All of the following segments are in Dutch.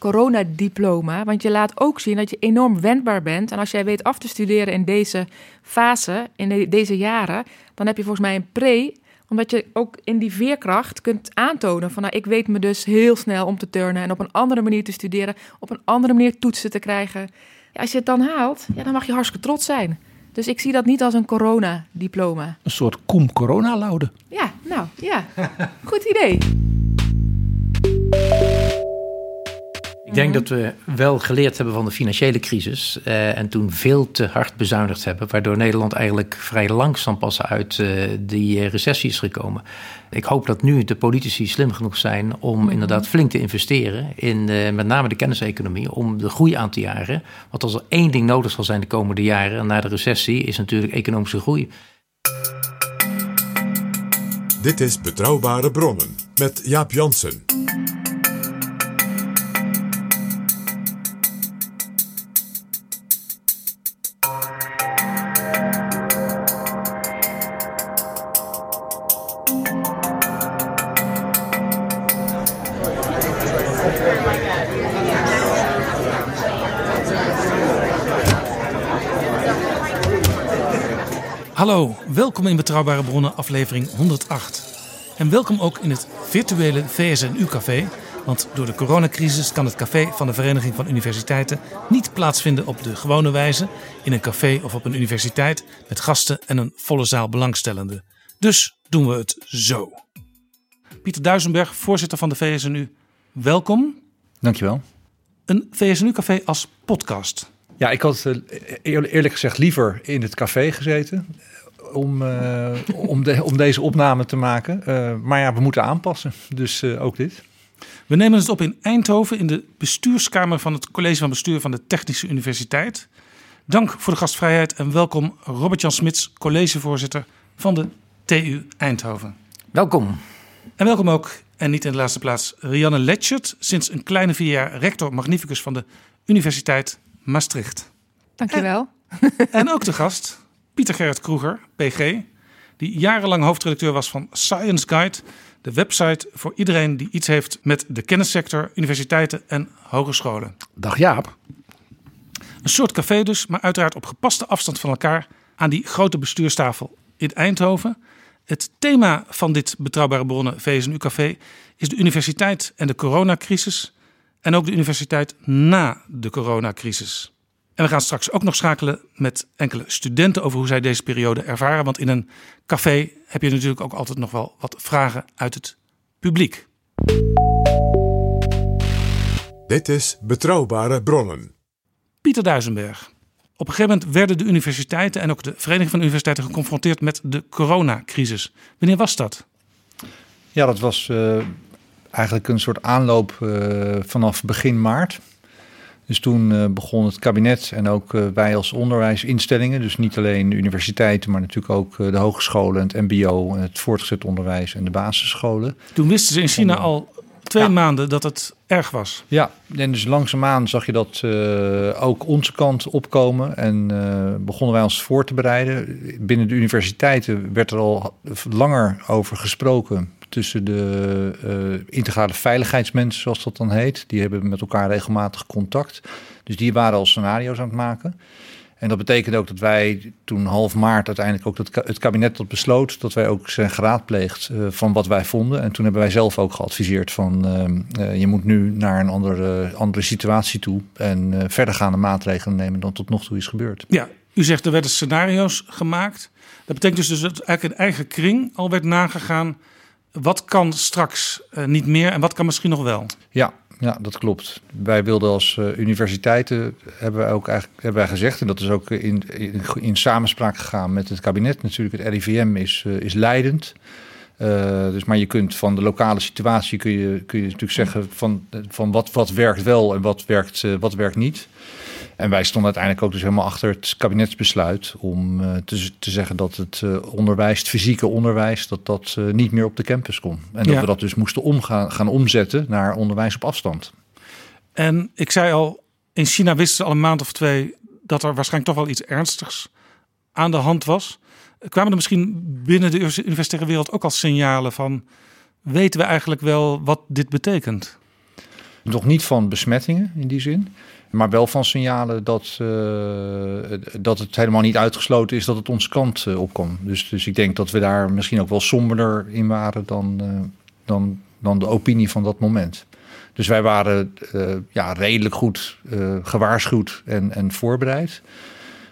coronadiploma. Want je laat ook zien dat je enorm wendbaar bent. En als jij weet af te studeren in deze fase, in de- deze jaren, dan heb je volgens mij een pre. Omdat je ook in die veerkracht kunt aantonen van nou, ik weet me dus heel snel om te turnen en op een andere manier te studeren, op een andere manier toetsen te krijgen. Ja, als je het dan haalt, ja, dan mag je hartstikke trots zijn. Dus ik zie dat niet als een coronadiploma. Een soort koem corona laude. Ja, nou ja, goed idee. Ik denk dat we wel geleerd hebben van de financiële crisis eh, en toen veel te hard bezuinigd hebben, waardoor Nederland eigenlijk vrij langzaam pas uit eh, die eh, recessie is gekomen. Ik hoop dat nu de politici slim genoeg zijn om inderdaad flink te investeren in eh, met name de kenniseconomie, om de groei aan te jagen. Want als er één ding nodig zal zijn de komende jaren na de recessie, is natuurlijk economische groei. Dit is Betrouwbare Bronnen met Jaap Jansen. Welkom in Betrouwbare Bronnen aflevering 108. En welkom ook in het virtuele VSNU-café. Want door de coronacrisis kan het café van de Vereniging van Universiteiten niet plaatsvinden op de gewone wijze in een café of op een universiteit met gasten en een volle zaal belangstellenden. Dus doen we het zo. Pieter Duisenberg, voorzitter van de VSNU, welkom. Dankjewel. Een VSNU-café als podcast. Ja, ik had eh, eer- eerlijk gezegd liever in het café gezeten om, eh, om, de, om deze opname te maken. Eh, maar ja, we moeten aanpassen, dus eh, ook dit. We nemen het op in Eindhoven in de bestuurskamer van het College van Bestuur van de Technische Universiteit. Dank voor de gastvrijheid en welkom Robert-Jan Smits, collegevoorzitter van de TU Eindhoven. Welkom. En welkom ook, en niet in de laatste plaats, Rianne Letchert, sinds een kleine vier jaar rector magnificus van de Universiteit Maastricht. Dankjewel. En ook de gast, Pieter Gerrit Kroeger, PG, die jarenlang hoofdredacteur was van Science Guide, de website voor iedereen die iets heeft met de kennissector, universiteiten en hogescholen. Dag Jaap. Een soort café dus, maar uiteraard op gepaste afstand van elkaar aan die grote bestuurstafel in Eindhoven. Het thema van dit Betrouwbare Bronnen VSNU-café is de universiteit en de coronacrisis. En ook de universiteit na de coronacrisis. En we gaan straks ook nog schakelen met enkele studenten over hoe zij deze periode ervaren. Want in een café heb je natuurlijk ook altijd nog wel wat vragen uit het publiek. Dit is Betrouwbare Bronnen. Pieter Duisenberg. Op een gegeven moment werden de universiteiten en ook de Vereniging van Universiteiten geconfronteerd met de coronacrisis. Wanneer was dat? Ja, dat was eh, eigenlijk een soort aanloop eh, vanaf begin maart. Dus toen eh, begon het kabinet en ook eh, wij als onderwijsinstellingen, dus niet alleen de universiteiten, maar natuurlijk ook eh, de hogescholen, het MBO, het voortgezet onderwijs en de basisscholen. Toen wisten ze in China al twee Ja. maanden dat het erg was. Ja, en dus langzaamaan zag je dat ook onze kant opkomen en begonnen wij ons voor te bereiden. Binnen de universiteiten werd er al langer over gesproken tussen de eh, integrale veiligheidsmensen, zoals dat dan heet. Die hebben met elkaar regelmatig contact. Dus die waren al scenario's aan het maken. En dat betekende ook dat wij toen half maart uiteindelijk ook dat het kabinet dat besloot dat wij ook zijn geraadpleegd eh, van wat wij vonden. En toen hebben wij zelf ook geadviseerd van eh, eh, je moet nu naar een andere, andere situatie toe en verdergaande maatregelen nemen dan tot nog toe is gebeurd. Ja, u zegt er werden scenario's gemaakt. Dat betekent dus, dat eigenlijk in eigen kring al werd nagegaan. Wat kan straks eh, niet meer en wat kan misschien nog wel? Ja, ja, dat klopt. Wij wilden als eh, universiteiten, hebben wij ook eigenlijk hebben wij gezegd, en dat is ook in, in, in samenspraak gegaan met het kabinet. Natuurlijk, het RIVM is, eh, is leidend. Dus, maar je kunt van de lokale situatie kun je, kun je natuurlijk zeggen van, van wat, wat werkt wel en wat werkt, wat werkt niet. En wij stonden uiteindelijk ook dus helemaal achter het kabinetsbesluit om uh, te, te, zeggen dat het uh, onderwijs, het fysieke onderwijs, dat dat uh, niet meer op de campus kon. En dat Ja. we dat dus moesten omgaan, gaan omzetten naar onderwijs op afstand. En ik zei al, in China wisten ze al een maand of twee dat er waarschijnlijk toch wel iets ernstigs aan de hand was. Kwamen er misschien binnen de universitaire wereld ook al signalen van, weten we eigenlijk wel wat dit betekent? Nog niet van besmettingen in die zin, maar wel van signalen dat, uh, dat het helemaal niet uitgesloten is dat het onze kant uh, opkwam. Dus, dus ik denk dat we daar misschien ook wel somberder in waren dan, uh, dan, dan de opinie van dat moment. Dus wij waren ja, redelijk goed gewaarschuwd en, en voorbereid.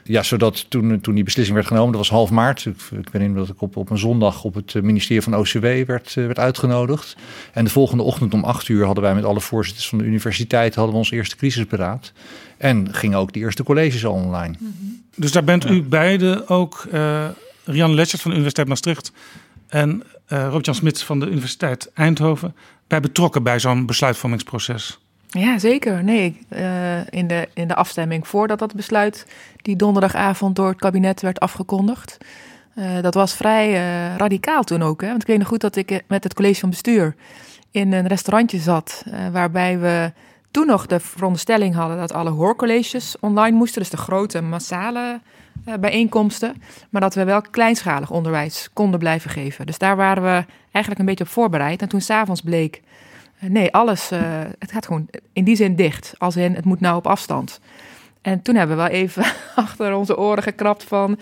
Ja, zodat toen, toen die beslissing werd genomen, dat was half maart. Ik, ik weet niet dat ik op, op een zondag op het ministerie van OCW werd, werd uitgenodigd. En de volgende ochtend om acht uur hadden wij met alle voorzitters van de universiteit hadden we ons eerste crisisberaad. En gingen ook de eerste colleges al online. Dus daar bent u beide ook, uh, Rianne Letchert van de Universiteit Maastricht en uh, Robert-Jan Smit van de Universiteit Eindhoven, bij betrokken bij zo'n besluitvormingsproces. Ja, zeker. Nee, uh, in, de, in de afstemming voordat dat besluit die donderdagavond door het kabinet werd afgekondigd. Uh, dat was vrij uh, radicaal toen ook. Hè? Want ik weet nog goed dat ik met het college van bestuur in een restaurantje zat. waarbij we toen nog de veronderstelling hadden dat alle hoorcolleges online moesten. Dus de grote massale bijeenkomsten. Maar dat we wel kleinschalig onderwijs konden blijven geven. Dus daar waren we eigenlijk een beetje op voorbereid. En toen s'avonds bleek Nee, alles. Uh, het gaat gewoon in die zin dicht. Als in, het moet nou op afstand. En toen hebben we wel even achter onze oren gekrapt van.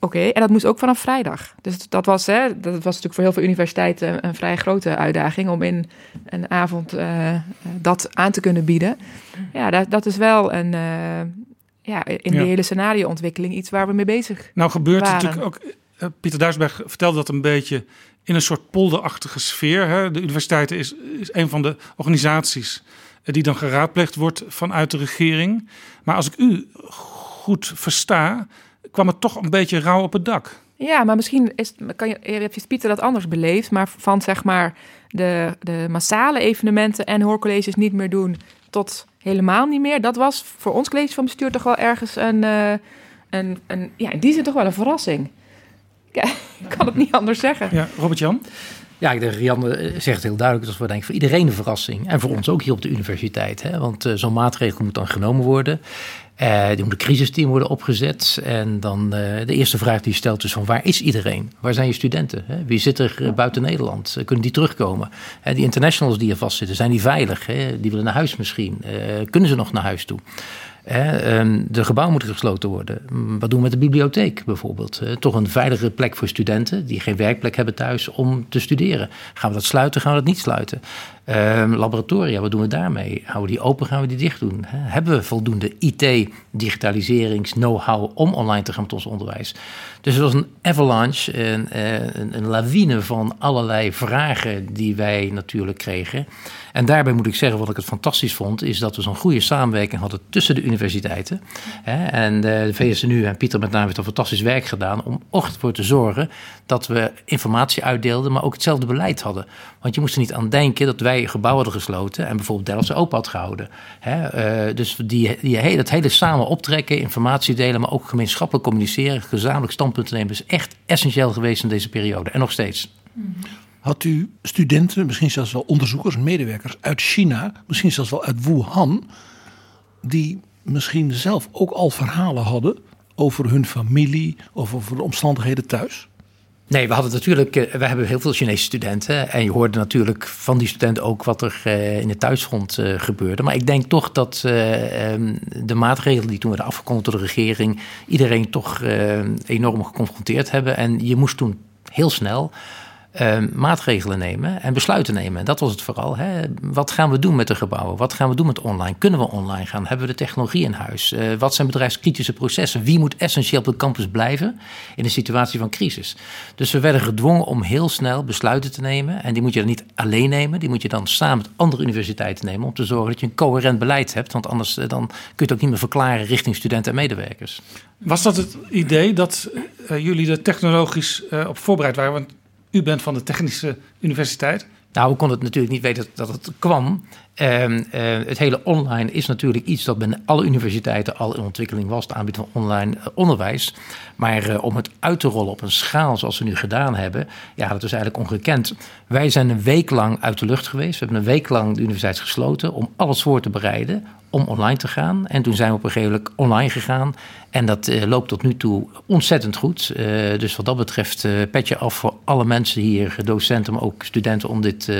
Oké, okay, en dat moest ook vanaf vrijdag. Dus dat was, hè, dat was natuurlijk voor heel veel universiteiten een vrij grote uitdaging om in een avond uh, dat aan te kunnen bieden. Ja, dat, dat is wel een. Uh, ja, in ja. die hele scenarioontwikkeling iets waar we mee bezig Nou, gebeurt waren. natuurlijk ook. Pieter Duisberg vertelde dat een beetje in een soort polderachtige sfeer. Hè. De universiteit is, is een van de organisaties die dan geraadpleegd wordt vanuit de regering. Maar als ik u goed versta, kwam het toch een beetje rauw op het dak. Ja, maar misschien is, kan je, heeft Pieter dat anders beleefd. Maar van zeg maar de, de massale evenementen en hoorcolleges niet meer doen tot helemaal niet meer. Dat was voor ons college van bestuur toch wel ergens een, uh, een, een ja, die zin toch wel een verrassing. Ja, ik kan het niet anders zeggen. Ja, Robert-Jan? Ja, ik denk, Rianne zegt het heel duidelijk. Dat is voor, denk ik, voor iedereen een verrassing. En voor ons ook hier op de universiteit. Hè? Want uh, zo'n maatregel moet dan genomen worden. Uh, er moet een crisisteam worden opgezet. En dan uh, de eerste vraag die je stelt is van waar is iedereen? Waar zijn je studenten? Hè? Wie zit er uh, buiten Nederland? kunnen die terugkomen? die internationals die er vastzitten, zijn die veilig? Hè? Die willen naar huis misschien. kunnen ze nog naar huis toe? De gebouwen moeten gesloten worden. Wat doen we met de bibliotheek bijvoorbeeld? toch een veilige plek voor studenten die geen werkplek hebben thuis om te studeren. Gaan we dat sluiten? Gaan we dat niet sluiten? Um, laboratoria, wat doen we daarmee? Houden we die open? Gaan we die dicht doen? Hebben we voldoende IT, digitaliserings, know-how om online te gaan met ons onderwijs? Dus het was een avalanche, een, een, een lawine van allerlei vragen die wij natuurlijk kregen. En daarbij moet ik zeggen, wat ik het fantastisch vond, is dat we zo'n goede samenwerking hadden tussen de universiteiten. En de VSNU en Pieter met name heeft een fantastisch werk gedaan om ervoor te zorgen dat we informatie uitdeelden, maar ook hetzelfde beleid hadden. Want je moest er niet aan denken dat wij gebouwen hadden gesloten en bijvoorbeeld Delftse open had gehouden. Uh, dus die, die, dat hele samen optrekken, informatie delen, maar ook gemeenschappelijk communiceren, gezamenlijk standpunten nemen, is echt essentieel geweest in deze periode en nog steeds. Had u studenten, misschien zelfs wel onderzoekers, medewerkers uit China, misschien zelfs wel uit Wuhan, die misschien zelf ook al verhalen hadden over hun familie of over de omstandigheden thuis? Nee, we hadden natuurlijk, we hebben heel veel Chinese studenten. En je hoorde natuurlijk van die studenten ook wat er in het thuisfront gebeurde. Maar ik denk toch dat de maatregelen die toen werden afgekondigd door de regering. iedereen toch enorm geconfronteerd hebben. En je moest toen heel snel. Uh, maatregelen nemen en besluiten nemen. Dat was het vooral. Hè. Wat gaan we doen met de gebouwen? Wat gaan we doen met online? Kunnen we online gaan? Hebben we de technologie in huis? Uh, wat zijn bedrijfskritische processen? Wie moet essentieel op de campus blijven in een situatie van crisis? Dus we werden gedwongen om heel snel besluiten te nemen. En die moet je dan niet alleen nemen. Die moet je dan samen met andere universiteiten nemen... om te zorgen dat je een coherent beleid hebt. Want anders uh, dan kun je het ook niet meer verklaren richting studenten en medewerkers. Was dat het idee dat jullie er technologisch op voorbereid waren? Want u bent van de Technische Universiteit. Nou, we konden het natuurlijk niet weten dat het kwam. Ehm, eh, het hele online is natuurlijk iets dat bij alle universiteiten al in ontwikkeling was, het aanbieden van online eh, onderwijs. Maar eh, om het uit te rollen op een schaal zoals we nu gedaan hebben, ja, dat is eigenlijk ongekend. Wij zijn een week lang uit de lucht geweest. We hebben een week lang de universiteit gesloten om alles voor te bereiden om online te gaan. En toen zijn we op een gegeven moment online gegaan. En dat loopt tot nu toe ontzettend goed. Dus wat dat betreft petje af voor alle mensen hier, docenten, maar ook studenten, om dit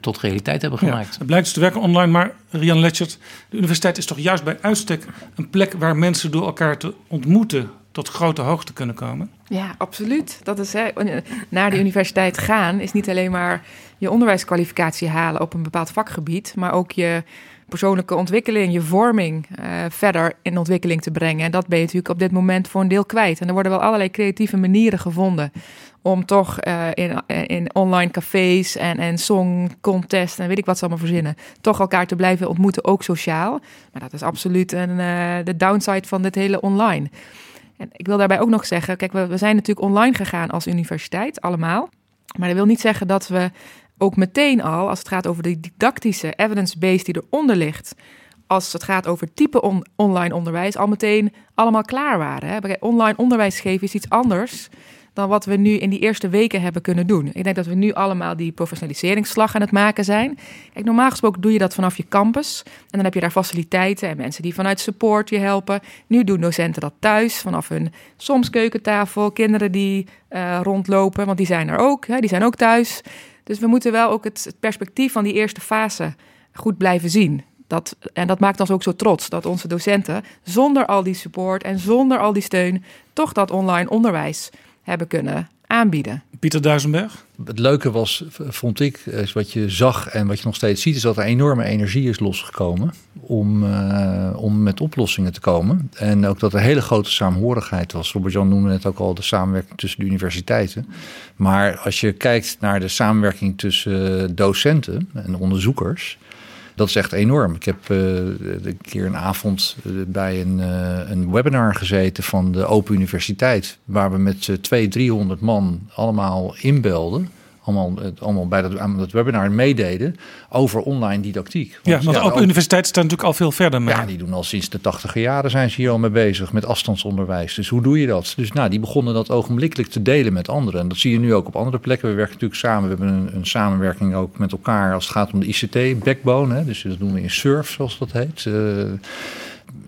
tot realiteit hebben gemaakt. Ja, het blijkt dus te online, maar Rian Letchert, de universiteit is toch juist bij uitstek een plek waar mensen door elkaar te ontmoeten tot grote hoogte kunnen komen? Ja, absoluut. Dat is hè, naar de universiteit gaan is niet alleen maar je onderwijskwalificatie halen op een bepaald vakgebied, maar ook je persoonlijke ontwikkeling, je vorming uh, verder in ontwikkeling te brengen. En dat ben je natuurlijk op dit moment voor een deel kwijt. En er worden wel allerlei creatieve manieren gevonden om toch uh, in, in online cafés en, en song contest en weet ik wat ze allemaal verzinnen, toch elkaar te blijven ontmoeten, ook sociaal. Maar dat is absoluut een, de downside van dit hele online. En ik wil daarbij ook nog zeggen, kijk, we, we zijn natuurlijk online gegaan als universiteit, allemaal. Maar dat wil niet zeggen dat we ook meteen al, als het gaat over de didactische evidence-base die eronder ligt, als het gaat over type online onderwijs, al meteen allemaal klaar waren. Hè? Online onderwijs geven is iets anders dan wat we nu in die eerste weken hebben kunnen doen. Ik denk dat we nu allemaal die professionaliseringsslag aan het maken zijn. Kijk, normaal gesproken doe je dat vanaf je campus. En dan heb je daar faciliteiten en mensen die vanuit support je helpen. Nu doen docenten dat thuis, vanaf hun soms keukentafel. Kinderen die uh, rondlopen, want die zijn er ook. Hè, die zijn ook thuis. Dus we moeten wel ook het, perspectief van die eerste fase goed blijven zien. Dat, en dat maakt ons ook zo trots dat onze docenten zonder al die support en zonder al die steun toch dat online onderwijs hebben kunnen aanbieden. Pieter Duisenberg? Het leuke was, vond ik, is wat je zag en wat je nog steeds ziet, is dat er enorme energie is losgekomen om, uh, om met oplossingen te komen. En ook dat er hele grote saamhorigheid was. Robert-Jan noemde net ook al de samenwerking tussen de universiteiten. Maar als je kijkt naar de samenwerking tussen docenten en onderzoekers, dat is echt enorm. Ik heb uh, een keer een avond eh, bij een, uh, een webinar gezeten van de Open Universiteit. Waar we met 200, 300 man allemaal inbelden allemaal, allemaal bij dat, aan dat webinar meededen over online didactiek. Want, ja, want ja, Open Universiteit staat natuurlijk al veel verder mee. Ja, die doen al sinds de tachtige jaren zijn ze hier al mee bezig met afstandsonderwijs. Dus hoe doe je dat? Dus nou, die begonnen dat ogenblikkelijk te delen met anderen. En dat zie je nu ook op andere plekken. We werken natuurlijk samen. We hebben een, een samenwerking ook met elkaar als het gaat om de ICT, backbone. Hè? Dus dat doen we in SURF, zoals dat heet. Uh,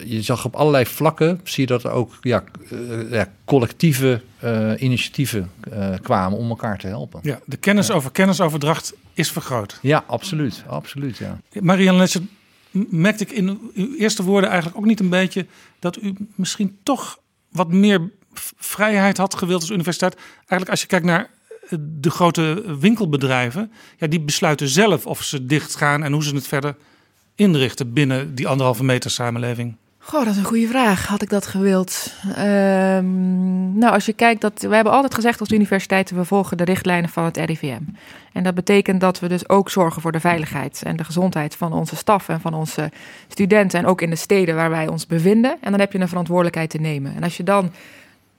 je zag op allerlei vlakken, zie je dat er ook ja, uh, ja, collectieve uh, initiatieven uh, kwamen om elkaar te helpen. Ja, de kennis ja. over kennisoverdracht is vergroot. Ja, absoluut. absoluut ja. Marianne Letser, merkte ik in uw eerste woorden eigenlijk ook niet een beetje dat u misschien toch wat meer vrijheid had gewild als universiteit. Eigenlijk als je kijkt naar de grote winkelbedrijven, ja, die besluiten zelf of ze dicht gaan en hoe ze het verder inrichten binnen die anderhalve meter samenleving? Goh, dat is een goede vraag. Had ik dat gewild? Um, nou, als je kijkt, dat, we hebben altijd gezegd als universiteiten, we volgen de richtlijnen van het RIVM. En dat betekent dat we dus ook zorgen voor de veiligheid en de gezondheid van onze staf en van onze studenten. En ook in de steden waar wij ons bevinden. En dan heb je een verantwoordelijkheid te nemen. En als je dan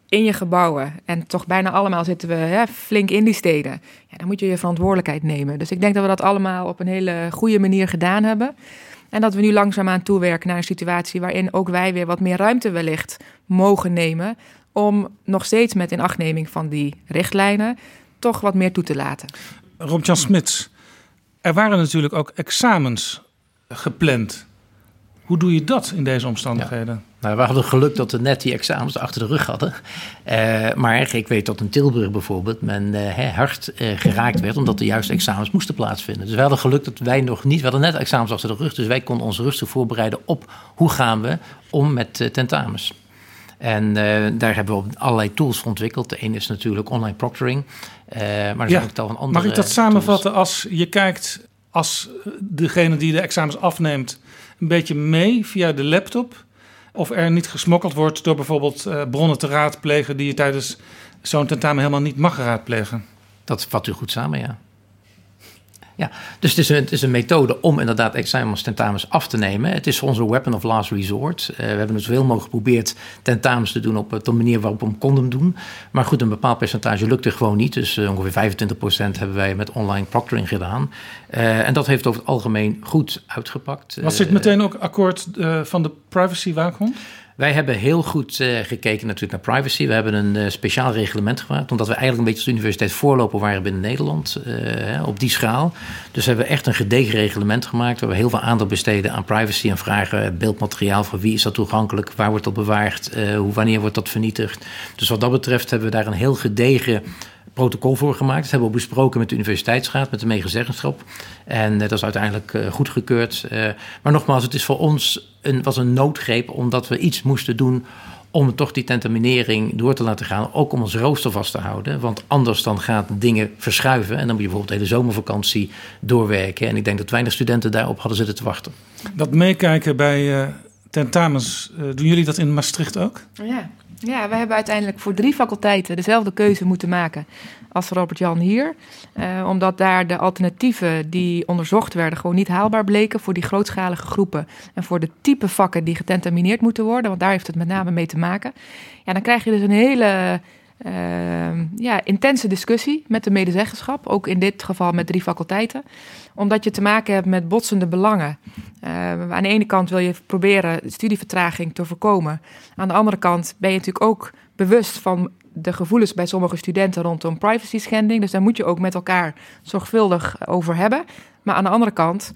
in je gebouwen, en toch bijna allemaal zitten we hè, flink in die steden, ja, dan moet je je verantwoordelijkheid nemen. Dus ik denk dat we dat allemaal op een hele goede manier gedaan hebben. En dat we nu langzaamaan toewerken naar een situatie waarin ook wij weer wat meer ruimte wellicht mogen nemen. Om nog steeds met inachtneming van die richtlijnen toch wat meer toe te laten. Rob-Jan Smits, er waren natuurlijk ook examens gepland. Hoe doe je dat in deze omstandigheden? Ja. Nou, we hadden geluk dat we net die examens achter de rug hadden. Uh, maar ik weet dat in Tilburg bijvoorbeeld men uh, hard uh, geraakt werd... omdat de juiste examens moesten plaatsvinden. Dus we hadden geluk dat wij nog niet... We hadden net examens achter de rug, dus wij konden ons rustig voorbereiden op... hoe gaan we om met tentamens. En daar hebben we allerlei tools voor ontwikkeld. De een is natuurlijk online proctoring. maar er zijn ook tal van andere Mag ik dat samenvatten als je kijkt... als degene die de examens afneemt een beetje mee via de laptop. Of er niet gesmokkeld wordt door bijvoorbeeld uh, bronnen te raadplegen die je tijdens zo'n tentamen helemaal niet mag raadplegen. Dat vat u goed samen, ja. Ja, dus het is, een, het is een methode om inderdaad examens tentamens af te nemen. Het is onze weapon of last resort. Uh, we hebben het zoveel mogelijk geprobeerd tentamens te doen op de manier waarop we hem konden doen. Maar goed, een bepaald percentage lukte gewoon niet. Dus uh, ongeveer 25% hebben wij met online proctoring gedaan. Uh, en dat heeft over het algemeen goed uitgepakt. Was dit meteen ook akkoord van de privacy waakhond? Wij hebben heel goed uh, gekeken natuurlijk naar privacy. We hebben een uh, speciaal reglement gemaakt, omdat we eigenlijk een beetje als universiteit voorloper waren binnen Nederland uh, op die schaal. Dus hebben we echt een gedegen reglement gemaakt, we heel veel aandacht besteden aan privacy en vragen beeldmateriaal van wie is dat toegankelijk, waar wordt dat bewaard, hoe, wanneer wordt dat vernietigd. Dus wat dat betreft hebben we daar een heel gedegen protocol voor gemaakt. Dat hebben we besproken met de universiteitsraad, met de medezeggenschap. En dat is uiteindelijk uh, goedgekeurd. Uh, maar nogmaals, het is voor ons een, was een noodgreep omdat we iets moesten doen om toch die tentaminering door te laten gaan. Ook om ons rooster vast te houden. Want anders dan gaat dingen verschuiven. En dan moet je bijvoorbeeld de hele zomervakantie doorwerken. En ik denk dat weinig studenten daarop hadden zitten te wachten. Dat meekijken bij uh, tentamens, doen jullie dat in Maastricht ook? Ja, ja, we hebben uiteindelijk voor drie faculteiten dezelfde keuze moeten maken als Robert-Jan hier. Uh, omdat daar de alternatieven die onderzocht werden gewoon niet haalbaar bleken voor die grootschalige groepen. En voor de type vakken die getentamineerd moeten worden, want daar heeft het met name mee te maken. Ja, dan krijg je dus een hele uh, ja, intense discussie met de medezeggenschap. Ook in dit geval met drie faculteiten. Omdat je te maken hebt met botsende belangen. Uh, aan de ene kant wil je proberen studievertraging te voorkomen. Aan de andere kant ben je natuurlijk ook bewust van de gevoelens bij sommige studenten rondom privacy schending. Dus daar moet je ook met elkaar zorgvuldig over hebben. Maar aan de andere kant,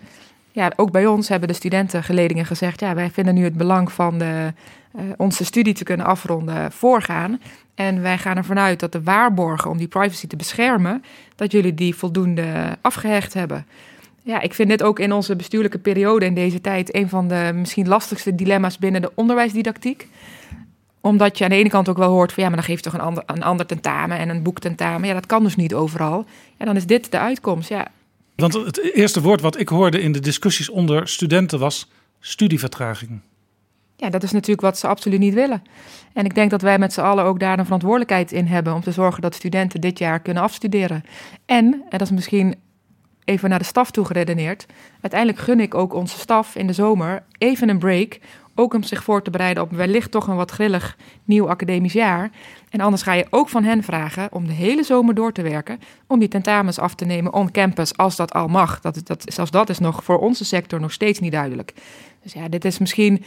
ja, ook bij ons hebben de studentengeledingen gezegd: ja, wij vinden nu het belang van de, uh, onze studie te kunnen afronden voorgaan. En wij gaan ervan uit dat de waarborgen om die privacy te beschermen, dat jullie die voldoende afgehecht hebben. Ja, ik vind dit ook in onze bestuurlijke periode in deze tijd een van de misschien lastigste dilemma's binnen de onderwijsdidactiek omdat je aan de ene kant ook wel hoort van ja, maar dan geef toch een ander, een ander tentamen en een boektentamen. Ja, dat kan dus niet overal. En dan is dit de uitkomst. Ja. Want het eerste woord wat ik hoorde in de discussies onder studenten was studievertraging. Ja, dat is natuurlijk wat ze absoluut niet willen. En ik denk dat wij met z'n allen ook daar een verantwoordelijkheid in hebben om te zorgen dat studenten dit jaar kunnen afstuderen. En, en dat is misschien even naar de staf toe geredeneerd, uiteindelijk gun ik ook onze staf in de zomer even een break ook om zich voor te bereiden op wellicht toch een wat grillig nieuw academisch jaar. En anders ga je ook van hen vragen om de hele zomer door te werken. Om die tentamens af te nemen on campus, als dat al mag. Dat, dat, zelfs dat is nog voor onze sector nog steeds niet duidelijk. Dus ja, dit is misschien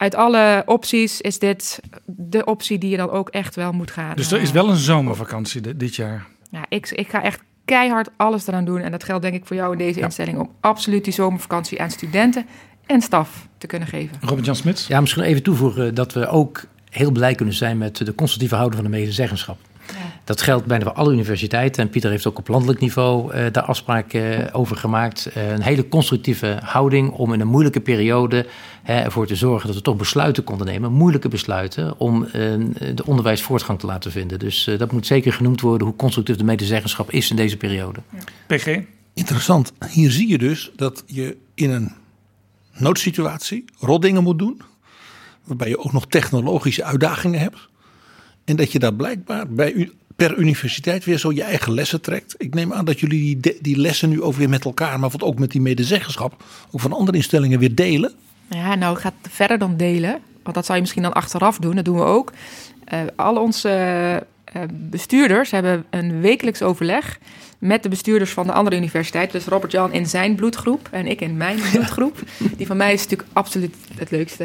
uit alle opties is dit de optie die je dan ook echt wel moet gaan. Dus er is wel een zomervakantie dit jaar. Ja, ik, ik ga echt keihard alles eraan doen. En dat geldt denk ik voor jou in deze instelling om absoluut die zomervakantie aan studenten en staf te kunnen geven. Robert-Jan Smits? Ja, misschien even toevoegen dat we ook heel blij kunnen zijn met de constructieve houding van de medezeggenschap. Ja. Dat geldt bijna voor alle universiteiten. En Pieter heeft ook op landelijk niveau uh, daar afspraken uh, over gemaakt. Uh, een hele constructieve houding om in een moeilijke periode ervoor te zorgen dat we toch besluiten konden nemen. Moeilijke besluiten om de onderwijsvoortgang te laten vinden. Dus dat moet zeker genoemd worden hoe constructief de medezeggenschap is in deze periode. Ja. PG? Interessant. Hier zie je dus dat je in een noodsituatie rotdingen moet doen. Waarbij je ook nog technologische uitdagingen hebt. En dat je daar blijkbaar bij per universiteit weer zo je eigen lessen trekt. Ik neem aan dat jullie die, die lessen nu ook weer met elkaar, maar wat ook met die medezeggenschap, ook van andere instellingen weer delen. Ja, nou, gaat verder dan delen. Want dat zou je misschien dan achteraf doen. Dat doen we ook. Uh, al onze uh, bestuurders hebben een wekelijks overleg met de bestuurders van de andere universiteit. Dus Robert Jan in zijn bloedgroep en ik in mijn bloedgroep. Die van mij is natuurlijk absoluut het leukste.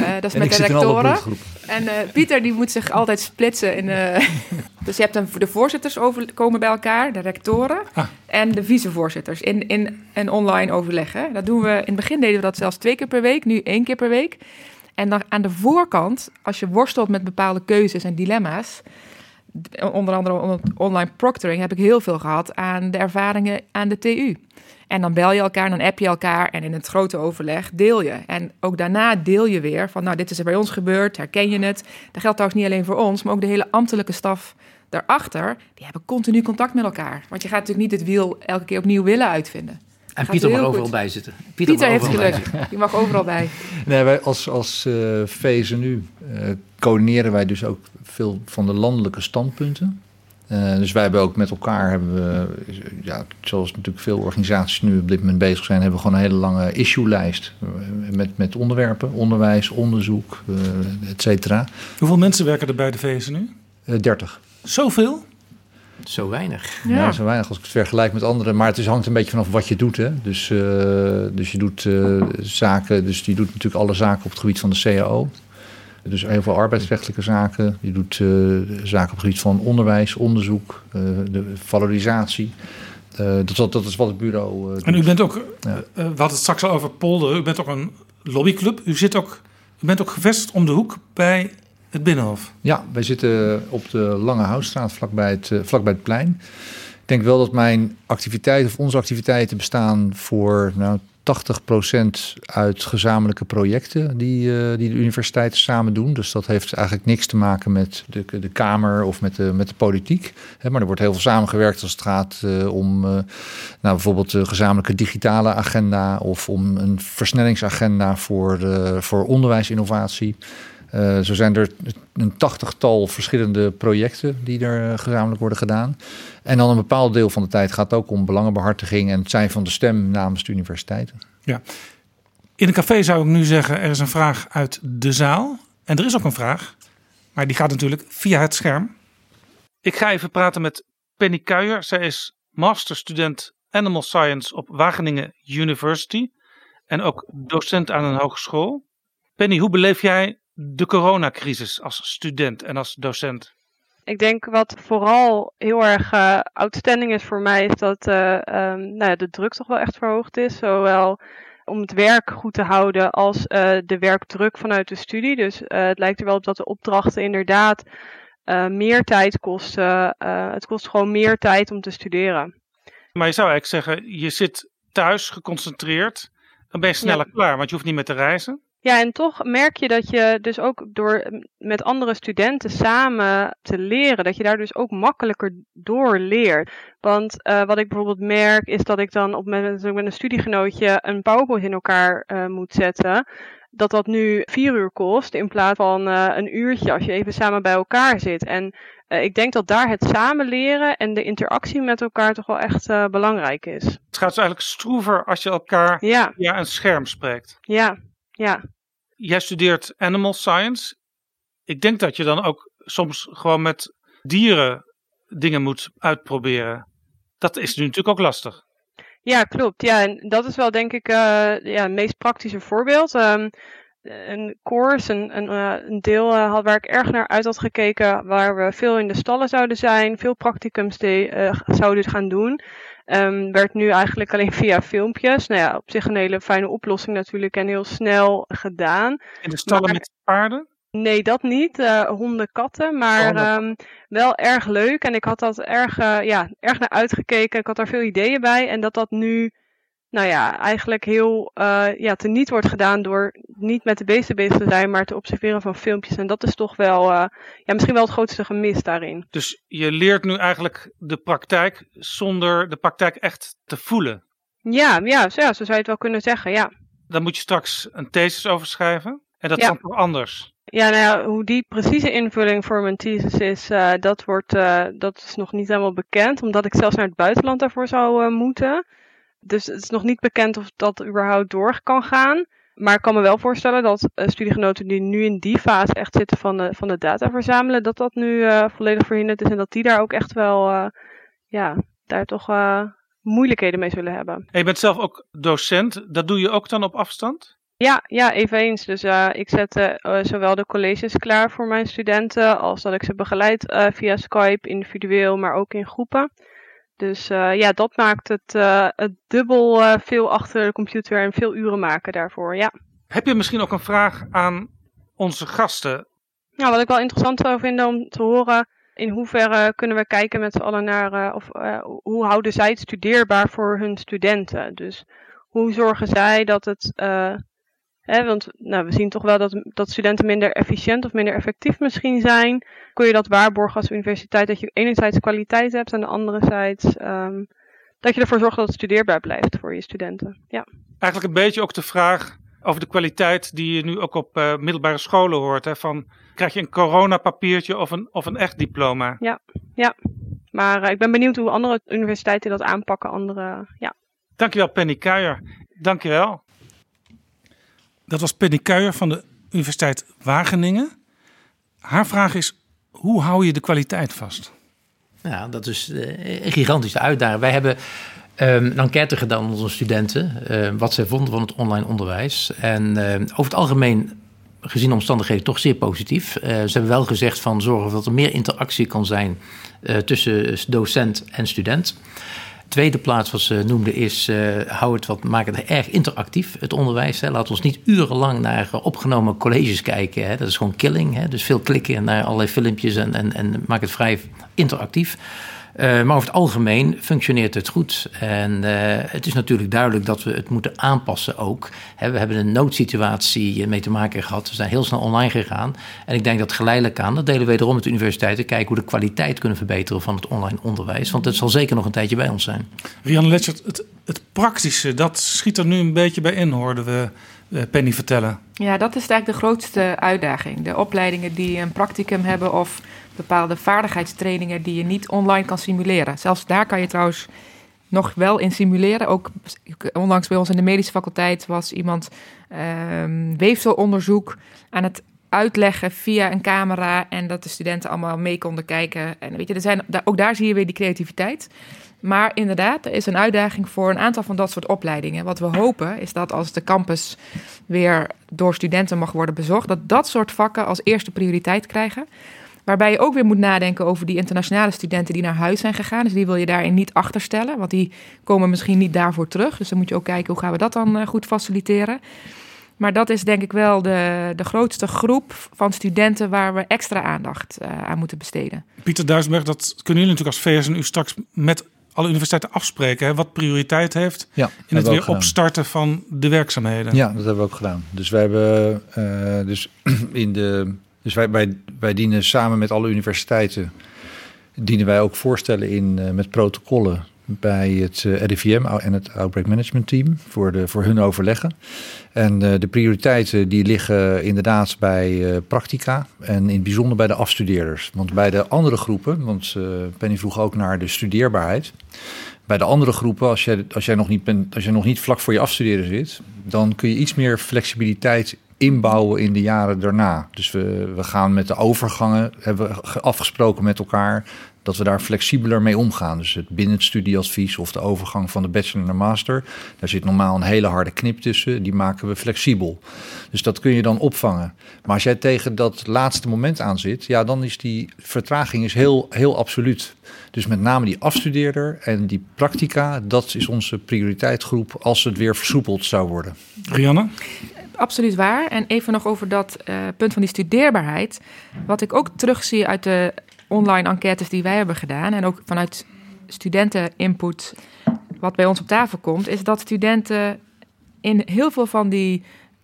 Uh, dat is en met de rectoren. En uh, Pieter die moet zich altijd splitsen. In, uh, dus je hebt een, de voorzitters over, komen bij elkaar, de rectoren ah. en de vicevoorzitters in, in een online overleg. Hè. Dat doen we, in het begin deden we dat zelfs twee keer per week, nu één keer per week. En dan aan de voorkant, als je worstelt met bepaalde keuzes en dilemma's, onder andere online proctoring heb ik heel veel gehad aan de ervaringen aan de TU. En dan bel je elkaar, dan app je elkaar en in het grote overleg deel je. En ook daarna deel je weer van, nou, dit is er bij ons gebeurd, herken je het? Dat geldt trouwens niet alleen voor ons, maar ook de hele ambtelijke staf daarachter. Die hebben continu contact met elkaar. Want je gaat natuurlijk niet het wiel elke keer opnieuw willen uitvinden. En Pieter mag overal bij zitten. Pieter, Pieter heeft geluk. Die mag overal bij. Nee, wij als, als uh, VSNU uh, coördineren wij dus ook veel van de landelijke standpunten. Uh, dus wij hebben ook met elkaar, hebben we, ja, zoals natuurlijk veel organisaties nu op dit moment bezig zijn, hebben we gewoon een hele lange issue-lijst. Met, met onderwerpen, onderwijs, onderzoek, uh, et cetera. Hoeveel mensen werken er bij de VS nu? Uh, 30. Zoveel? Zo weinig. Ja. ja. zo weinig als ik het vergelijk met anderen. Maar het is, hangt een beetje vanaf wat je doet. Hè. Dus, uh, dus je doet uh, zaken, dus je doet natuurlijk alle zaken op het gebied van de CAO. Dus heel veel arbeidsrechtelijke zaken. Je doet uh, zaken op het gebied van onderwijs, onderzoek, de valorisatie. dat, dat, is wat het bureau. en u bent ook, ja. we hadden het straks al over polder. U bent ook een lobbyclub. U, zit ook, u bent ook gevestigd om de hoek bij het Binnenhof? Ja, wij zitten op de Lange Houtstraat, vlakbij het, eh, vlakbij het plein. Ik denk wel dat mijn activiteiten of onze activiteiten bestaan voor nou, 80% uit gezamenlijke projecten die, uh, die de universiteiten samen doen. Dus dat heeft eigenlijk niks te maken met de, de Kamer of met de, met de politiek. maar er wordt heel veel samengewerkt als het gaat uh, om nou, bijvoorbeeld de gezamenlijke digitale agenda of om een versnellingsagenda voor, voor onderwijsinnovatie. Uh, zo zijn er een tachtigtal verschillende projecten die er uh, gezamenlijk worden gedaan. En dan een bepaald deel van de tijd gaat ook om belangenbehartiging en het zijn van de stem namens de universiteiten. Ja. In een café zou ik nu zeggen, er is een vraag uit de zaal. En er is ook een vraag, maar die gaat natuurlijk via het scherm. Ik ga even praten met Penny Kuijer. Zij is masterstudent Animal Science op Wageningen University en ook docent aan een hogeschool. Penny, hoe beleef jij de coronacrisis als student en als docent? Ik denk wat vooral heel erg uh, outstanding is voor mij, is dat uh, um, nou ja, de druk toch wel echt verhoogd is. Zowel om het werk goed te houden als uh, de werkdruk vanuit de studie. Dus het lijkt er wel op dat de opdrachten inderdaad meer tijd kosten. het kost gewoon meer tijd om te studeren. Maar je zou eigenlijk zeggen, je zit thuis geconcentreerd, dan ben je sneller klaar, want je hoeft niet meer te reizen. Ja, en toch merk je dat je dus ook door met andere studenten samen te leren, dat je daar dus ook makkelijker door leert. Want uh, wat ik bijvoorbeeld merk, is dat ik dan op met, met een studiegenootje een PowerPoint in elkaar uh, moet zetten. Dat dat nu vier uur kost in plaats van uh, een uurtje als je even samen bij elkaar zit. En ik denk dat daar het samen leren en de interactie met elkaar toch wel echt belangrijk is. Het gaat dus eigenlijk stroever als je elkaar ja. via een scherm spreekt. Ja, ja jij studeert animal science. Ik denk dat je dan ook soms gewoon met dieren dingen moet uitproberen. Dat is nu natuurlijk ook lastig. Ja, klopt. Ja, en dat is wel denk ik uh, ja, het meest praktische voorbeeld. Um, een course, een, een, uh, een deel uh, had, waar ik erg naar uit had gekeken, waar we veel in de stallen zouden zijn, veel practicums de, zouden gaan doen. Um, werd nu eigenlijk alleen via filmpjes. Nou ja, op zich een hele fijne oplossing natuurlijk en heel snel gedaan. In de stallen met paarden? Nee, dat niet. Uh, honden, katten. Maar oh, um, wel erg leuk. En ik had dat erg, uh, ja, erg naar uitgekeken. Ik had daar veel ideeën bij. En dat dat nu nou ja, eigenlijk heel uh, ja, teniet wordt gedaan door niet met de beesten bezig te zijn, maar te observeren van filmpjes. En dat is toch wel, uh, ja, misschien wel het grootste gemis daarin. Dus je leert nu eigenlijk de praktijk zonder de praktijk echt te voelen? Ja, ja, zo, ja, zo zou je het wel kunnen zeggen, ja. Dan moet je straks een thesis over schrijven. En dat ja. is dan toch anders? Ja, nou ja, hoe die precieze invulling voor mijn thesis is, uh, dat, wordt, dat is nog niet helemaal bekend. Omdat ik zelfs naar het buitenland daarvoor zou moeten. Dus het is nog niet bekend of dat überhaupt door kan gaan. Maar ik kan me wel voorstellen dat uh, studiegenoten die nu in die fase echt zitten van de, van de data verzamelen, dat dat nu uh, volledig verhinderd is en dat die daar ook echt wel, uh, ja, daar toch moeilijkheden mee zullen hebben. En je bent zelf ook docent, dat doe je ook dan op afstand? Ja, ja, eveneens. Dus ik zet zowel de colleges klaar voor mijn studenten, als dat ik ze begeleid via Skype, individueel, maar ook in groepen. Dus uh, ja, dat maakt het, uh, het dubbel uh, veel achter de computer en veel uren maken daarvoor, ja. Heb je misschien ook een vraag aan onze gasten? Nou, wat ik wel interessant zou vinden om te horen, in hoeverre kunnen we kijken met z'n allen naar, of hoe houden zij het studeerbaar voor hun studenten? Dus hoe zorgen zij dat het want nou, we zien toch wel dat, dat studenten minder efficiënt of minder effectief misschien zijn. Kun je dat waarborgen als universiteit dat je enerzijds kwaliteit hebt en de andere zijds um, dat je ervoor zorgt dat het studeerbaar blijft voor je studenten. Ja. Eigenlijk een beetje ook de vraag over de kwaliteit die je nu ook op uh, middelbare scholen hoort. Hè, van, krijg je een coronapapiertje of een, of een echt diploma? Ja, ja. Maar eh, ik ben benieuwd hoe andere universiteiten dat aanpakken. Andere, ja. Dankjewel Penny Kuijer. Dankjewel. Dat was Penny Kuijer van de Universiteit Wageningen. Haar vraag is, hoe hou je de kwaliteit vast? Ja, dat is eh, een gigantische uitdaging. Wij hebben um, een enquête gedaan onder onze studenten, uh, wat zij vonden van het online onderwijs. En uh, over het algemeen, gezien de omstandigheden, toch zeer positief. ze hebben wel gezegd van zorgen dat er meer interactie kan zijn tussen docent en student. Tweede plaats wat ze noemde is, uh, hou het wat, maak het erg interactief, het onderwijs. Hè. Laat ons niet urenlang naar opgenomen colleges kijken. Hè. Dat is gewoon killing. Hè. Dus veel klikken naar allerlei filmpjes en, en, en maak het vrij interactief. Uh, maar over het algemeen functioneert het goed. En uh, het is natuurlijk duidelijk dat we het moeten aanpassen ook. He, we hebben een noodsituatie mee te maken gehad. We zijn heel snel online gegaan. En ik denk dat geleidelijk aan, dat delen we wederom met de universiteiten, kijken hoe de kwaliteit kunnen verbeteren van het online onderwijs. Want het zal zeker nog een tijdje bij ons zijn. Rianne Letchert, het, het praktische, dat schiet er nu een beetje bij in, hoorden we. Penny vertellen. Ja, dat is eigenlijk de grootste uitdaging. De opleidingen die een practicum hebben of bepaalde vaardigheidstrainingen die je niet online kan simuleren. Zelfs daar kan je trouwens nog wel in simuleren. Ook onlangs bij ons in de medische faculteit was iemand um, weefselonderzoek aan het uitleggen via een camera en dat de studenten allemaal mee konden kijken. En weet je, er zijn, ook daar zie je weer die creativiteit. Maar inderdaad, er is een uitdaging voor een aantal van dat soort opleidingen. Wat we hopen is dat als de campus weer door studenten mag worden bezocht, dat dat soort vakken als eerste prioriteit krijgen. Waarbij je ook weer moet nadenken over die internationale studenten die naar huis zijn gegaan. Dus die wil je daarin niet achterstellen, want die komen misschien niet daarvoor terug. Dus dan moet je ook kijken hoe gaan we dat dan eh, goed faciliteren. Maar dat is denk ik wel de, de grootste groep van studenten waar we extra aandacht uh, aan moeten besteden. Pieter Duisberg, dat kunnen jullie natuurlijk als VSNU straks met alle universiteiten afspreken. Hè, wat prioriteit heeft ja, in het weer gedaan. opstarten van de werkzaamheden. Ja, dat hebben we ook gedaan. Dus we hebben uh, dus in de dus wij, dienen samen met alle universiteiten, dienen wij ook voorstellen in uh, met protocollen bij het uh, RIVM en het Outbreak Management Team voor, de, voor hun overleggen. En uh, de prioriteiten die liggen inderdaad bij practica en in het bijzonder bij de afstudeerders. Want bij de andere groepen, want Penny vroeg ook naar de studeerbaarheid. Bij de andere groepen, als jij, als, jij nog niet als jij nog niet vlak voor je afstuderen zit, dan kun je iets meer flexibiliteit inbouwen in de jaren daarna. Dus we, we gaan met de overgangen, hebben we afgesproken met elkaar dat we daar flexibeler mee omgaan. Dus het binnen het studieadvies of de overgang van de bachelor naar master, daar zit normaal een hele harde knip tussen, die maken we flexibel. Dus dat kun je dan opvangen. Maar als jij tegen dat laatste moment aan zit, ja, dan is die vertraging is heel, heel absoluut. Dus met name die afstudeerder en die practica, dat is onze prioriteitsgroep als het weer versoepeld zou worden. Rianne? Absoluut waar. En even nog over dat uh, punt van die studeerbaarheid. Wat ik ook terugzie uit de online enquêtes die wij hebben gedaan en ook vanuit studenteninput, wat bij ons op tafel komt, is dat studenten in heel veel van die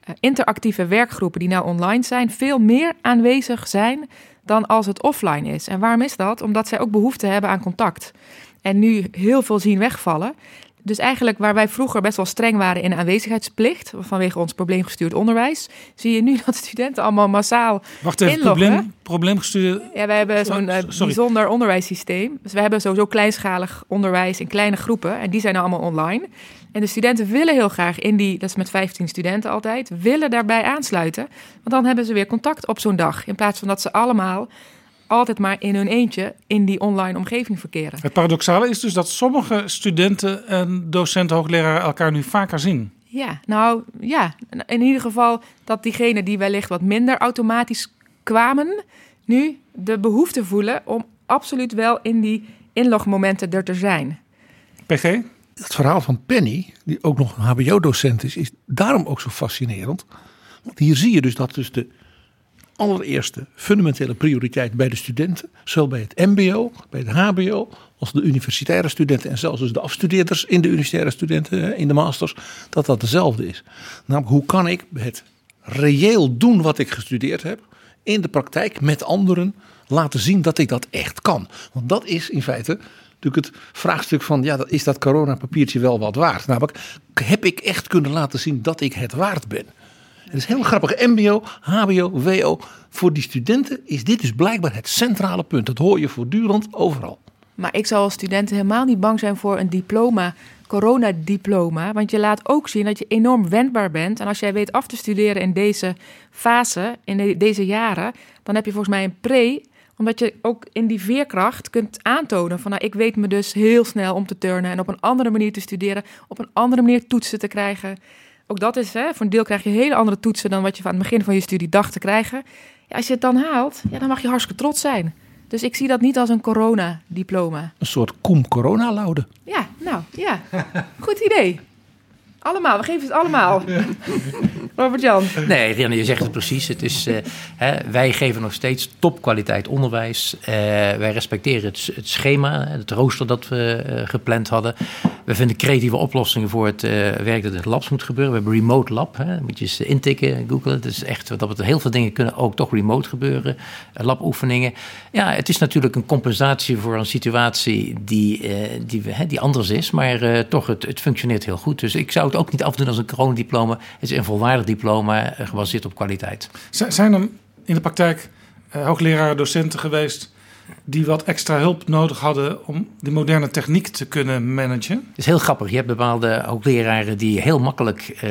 uh, interactieve werkgroepen die nou online zijn, veel meer aanwezig zijn dan als het offline is. En waarom is dat? Omdat zij ook behoefte hebben aan contact. En nu heel veel zien wegvallen. Dus eigenlijk waar wij vroeger best wel streng waren in aanwezigheidsplicht, vanwege ons probleemgestuurd onderwijs, zie je nu dat studenten allemaal massaal Wacht even, probleem, probleemgestuurd... Ja, wij hebben zo'n uh, bijzonder onderwijssysteem. Dus we hebben sowieso kleinschalig onderwijs in kleine groepen en die zijn allemaal online. En de studenten willen heel graag in die, dat is met 15 studenten altijd, willen daarbij aansluiten. Want dan hebben ze weer contact op zo'n dag. In plaats van dat ze allemaal altijd maar in hun eentje in die online omgeving verkeren. Het paradoxale is dus dat sommige studenten en docenten, hoogleraren elkaar nu vaker zien. Ja, nou ja, in ieder geval dat diegenen die wellicht wat minder automatisch kwamen, nu de behoefte voelen om absoluut wel in die inlogmomenten er te zijn. PG? Het verhaal van Penny, die ook nog een HBO-docent is, is daarom ook zo fascinerend. Want hier zie je dus dat dus de allereerste fundamentele prioriteit bij de studenten, zowel bij het MBO, bij het HBO, als de universitaire studenten en zelfs dus de afstudeerders in de universitaire studenten in de masters, dat dat dezelfde is. Namelijk, hoe kan ik het reëel doen wat ik gestudeerd heb, in de praktijk met anderen laten zien dat ik dat echt kan? Want dat is in feite natuurlijk het vraagstuk van, ja, is dat coronapapiertje wel wat waard? Namelijk, heb ik echt kunnen laten zien dat ik het waard ben? Het is heel grappig. MBO, HBO, WO. Voor die studenten is dit dus blijkbaar het centrale punt. Dat hoor je voortdurend overal. Maar ik zou als student helemaal niet bang zijn voor een diploma, coronadiploma. Want je laat ook zien dat je enorm wendbaar bent. En als jij weet af te studeren in deze fase, in de- deze jaren, dan heb je volgens mij een pre. Omdat je ook in die veerkracht kunt aantonen van nou, ik weet me dus heel snel om te turnen en op een andere manier te studeren, op een andere manier toetsen te krijgen. Ook dat is, hè, voor een deel krijg je hele andere toetsen dan wat je aan het begin van je studie dacht te krijgen. Ja, als je het dan haalt, ja, dan mag je hartstikke trots zijn. Dus ik zie dat niet als een coronadiploma. Een soort cum corona laude. Ja, nou, ja. Goed idee. Allemaal, we geven het allemaal. Robert-Jan. Nee, Rianne, je zegt het precies. Het is, eh, hè, wij geven nog steeds topkwaliteit onderwijs. Eh, wij respecteren het, het schema, het rooster dat we eh, gepland hadden. We vinden creatieve oplossingen voor het eh, werk dat in labs moet gebeuren. We hebben Remote Lab, hè. moet je eens intikken, googlen. Het is echt, dat heel veel dingen kunnen ook toch remote gebeuren. Eh, laboefeningen. Ja, het is natuurlijk een compensatie voor een situatie die, eh, die, hè, die anders is. Maar toch, het, het functioneert heel goed. Dus ik zou het ook niet afdoen als een coronadiploma. Het is een volwaardig diploma gebaseerd op kwaliteit. Zijn er in de praktijk hoogleraren, docenten geweest die wat extra hulp nodig hadden om die moderne techniek te kunnen managen? Het is heel grappig. Je hebt bepaalde hoogleraren die heel makkelijk eh,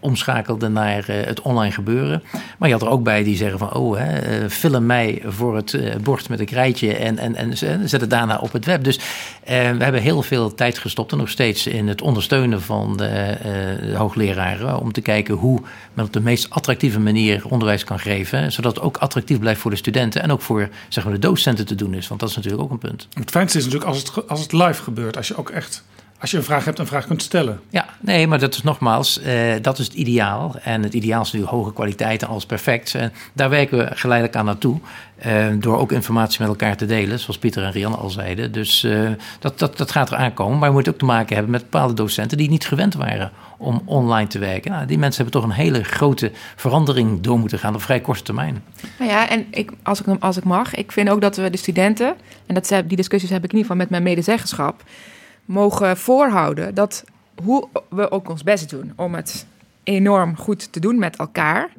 omschakelden naar eh, het online gebeuren. Maar je had er ook bij die zeggen van... oh, hè, eh, film mij voor het eh, bord met een krijtje en, en, en zet het daarna op het web. Dus we hebben heel veel tijd gestopt en nog steeds in het ondersteunen van de, de hoogleraren... om te kijken hoe men op de meest attractieve manier onderwijs kan geven... zodat het ook attractief blijft voor de studenten en ook voor zeg maar, de docenten te doen is. Want dat is natuurlijk ook een punt. Het fijnste is natuurlijk als het, als het live gebeurt. Als je ook echt, als je een vraag hebt, een vraag kunt stellen. Ja, nee, maar dat is nogmaals, eh, dat is het ideaal. En het ideaal is natuurlijk hoge kwaliteit en alles perfect. En daar werken we geleidelijk aan naartoe. eh, door ook informatie met elkaar te delen, zoals Pieter en Rianne al zeiden. Dus eh, dat, dat, dat gaat er aankomen. Maar we moeten ook te maken hebben met bepaalde docenten die niet gewend waren om online te werken. Nou, die mensen hebben toch een hele grote verandering door moeten gaan op vrij korte termijn. Nou ja, en ik, als, ik, als ik mag, ik vind ook dat we de studenten, en dat, ze- die discussies heb ik in ieder geval met mijn medezeggenschap, mogen voorhouden dat hoe we ook ons best doen om het enorm goed te doen met elkaar,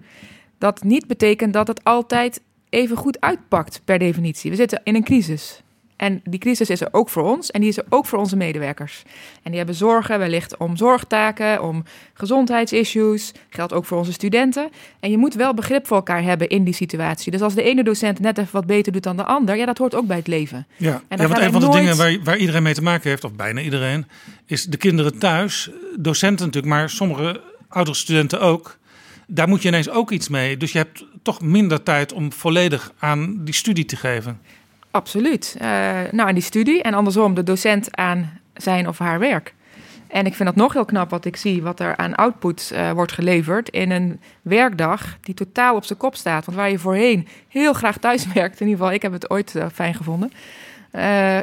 dat niet betekent dat het altijd even goed uitpakt per definitie. We zitten in een crisis. En die crisis is er ook voor ons en die is er ook voor onze medewerkers. En die hebben zorgen wellicht om zorgtaken, om gezondheidsissues. Geldt ook voor onze studenten. En je moet wel begrip voor elkaar hebben in die situatie. Dus als de ene docent net even wat beter doet dan de ander, ja, dat hoort ook bij het leven. Ja, dan ja want een van de dingen waar, waar iedereen mee te maken heeft, of bijna iedereen, is de kinderen thuis. Docenten natuurlijk, maar sommige oudere studenten ook. Daar moet je ineens ook iets mee. Dus je hebt toch minder tijd om volledig aan die studie te geven. Absoluut. Eh, nou, aan die studie en andersom de docent aan zijn of haar werk. En ik vind dat nog heel knap wat ik zie, wat er aan output eh, wordt geleverd in een werkdag die totaal op zijn kop staat. Want waar je voorheen heel graag thuis werkt, in ieder geval, ik heb het ooit eh, fijn gevonden,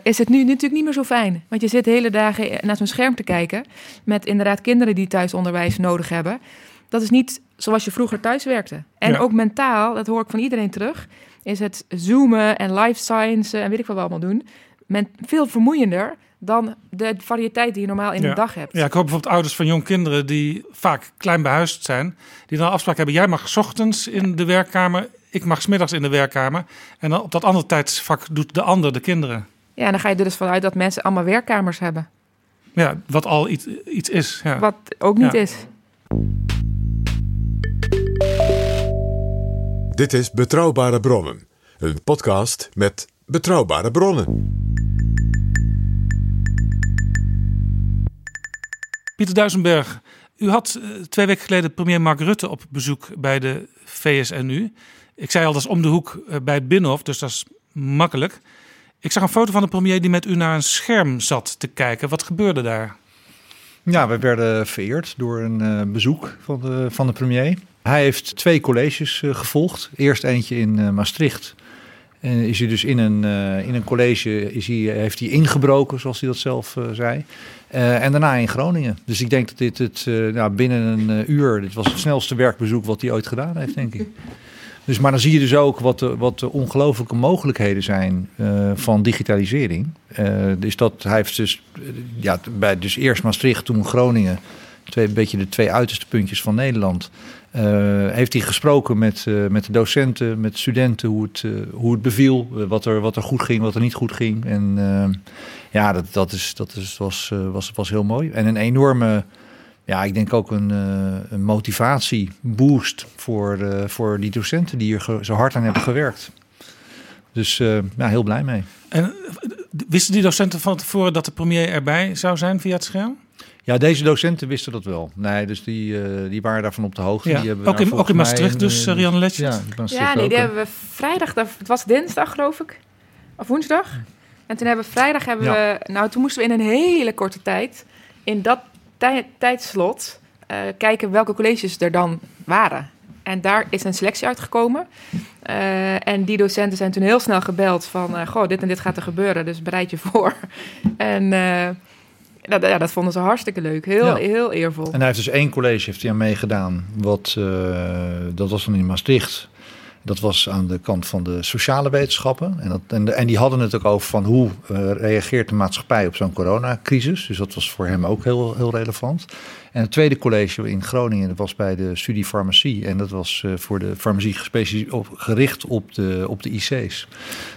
is het nu natuurlijk niet meer zo fijn. Want je zit de hele dagen naar zo'n scherm te kijken met inderdaad kinderen die thuisonderwijs nodig hebben. Dat is niet zoals je vroeger thuis werkte. En Ja. ook mentaal, dat hoor ik van iedereen terug, is het zoomen en life science en weet ik wat we allemaal doen, men, veel vermoeiender dan de variëteit die je normaal in Ja. een dag hebt. Ja, ik hoop bijvoorbeeld ouders van jong kinderen die vaak klein behuisd zijn, die dan afspraak hebben: jij mag 's ochtends in de werkkamer, ik mag 's middags in de werkkamer. En dan op dat andere tijdsvak doet de ander de kinderen. Ja, en dan ga je er dus vanuit dat mensen allemaal werkkamers hebben. Ja, wat al iets, iets is. Ja. Wat ook niet Ja. is. Dit is Betrouwbare Bronnen, een podcast met betrouwbare bronnen. Pieter Duisenberg, u had eh, twee weken geleden premier Mark Rutte op bezoek bij de VSNU. Ik zei al, dat is om de hoek eh, bij het Binnenhof, dus dat is makkelijk. Ik zag een foto van de premier die met u naar een scherm zat te kijken. Wat gebeurde daar? Ja, we werden vereerd door een eh, bezoek van de, van de premier. Hij heeft twee colleges eh, gevolgd. Eerst eentje in eh, Maastricht. En is hij dus in een, eh, in een college is hij, heeft hij ingebroken, zoals hij dat zelf zei. En daarna in Groningen. Dus ik denk dat dit het nou, binnen een uur, dit was het snelste werkbezoek wat hij ooit gedaan heeft, denk ik. Dus, maar dan zie je dus ook wat de, wat de ongelooflijke mogelijkheden zijn van digitalisering. Dus dat hij heeft dus, ja, bij dus eerst Maastricht, toen Groningen. twee, een beetje de twee uiterste puntjes van Nederland. Uh, heeft hij gesproken met, uh, met de docenten, met de studenten, hoe het, uh, hoe het beviel, wat, er, wat er goed ging, wat er niet goed ging. En ja, dat, dat, is, dat is, was, was, was heel mooi. En een enorme, ja, ik denk ook een, een motivatieboost voor, voor die docenten die hier zo hard aan hebben gewerkt. Dus ja, heel blij mee. En wisten die docenten van tevoren dat de premier erbij zou zijn via het scherm? Ja, deze docenten wisten dat wel. Nee, dus die, uh, die waren daarvan op de hoogte. Ja. Die hebben ook, in, ook in Maastricht dus, uh, Rianne Letjes? Ja, ja nee, die hebben we vrijdag, het was dinsdag geloof ik, of woensdag. En toen hebben we vrijdag, hebben ja. we, nou toen moesten we in een hele korte tijd, in dat tij, tijdslot, uh, kijken welke colleges er dan waren. En daar is een selectie uitgekomen. Uh, en die docenten zijn toen heel snel gebeld van... Uh, goh, dit en dit gaat er gebeuren, dus bereid je voor. en uh, dat, ja, dat vonden ze hartstikke leuk. Heel, ja. heel eervol. En hij heeft dus één college heeft hij aan meegedaan. Wat, dat was dan in Maastricht. Dat was aan de kant van de sociale wetenschappen. En, dat, en, de, en die hadden het ook over van hoe reageert de maatschappij op zo'n coronacrisis. Dus dat was voor hem ook heel, heel relevant. En het tweede college in Groningen dat was bij de studie farmacie. En dat was uh, voor de farmacie op, gericht op de, op de IC's.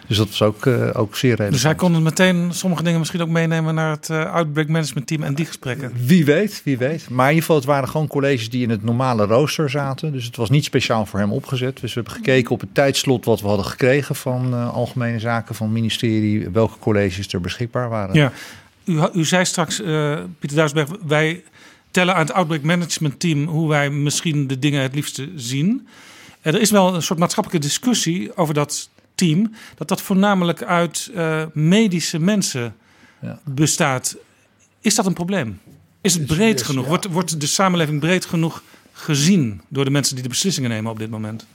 Dus dat was ook, uh, ook zeer relevant. Dus hij kon meteen sommige dingen misschien ook meenemen naar het uh, Outbreak Management Team en die gesprekken? Wie weet, wie weet. Maar in ieder geval, het waren gewoon colleges die in het normale rooster zaten. Dus het was niet speciaal voor hem opgezet. Dus we hebben gekeken op het tijdslot wat we hadden gekregen van Algemene Zaken, van het ministerie, welke colleges er beschikbaar waren. Ja, u, u zei straks, Pieter Duisberg, wij tellen aan het Outbreak Management Team hoe wij misschien de dingen het liefste zien. Er is wel een soort maatschappelijke discussie over dat team, dat dat voornamelijk uit uh, medische mensen ja. bestaat. Is dat een probleem? Is het breed genoeg? Wordt, wordt de samenleving breed genoeg gezien door de mensen die de beslissingen nemen op dit moment?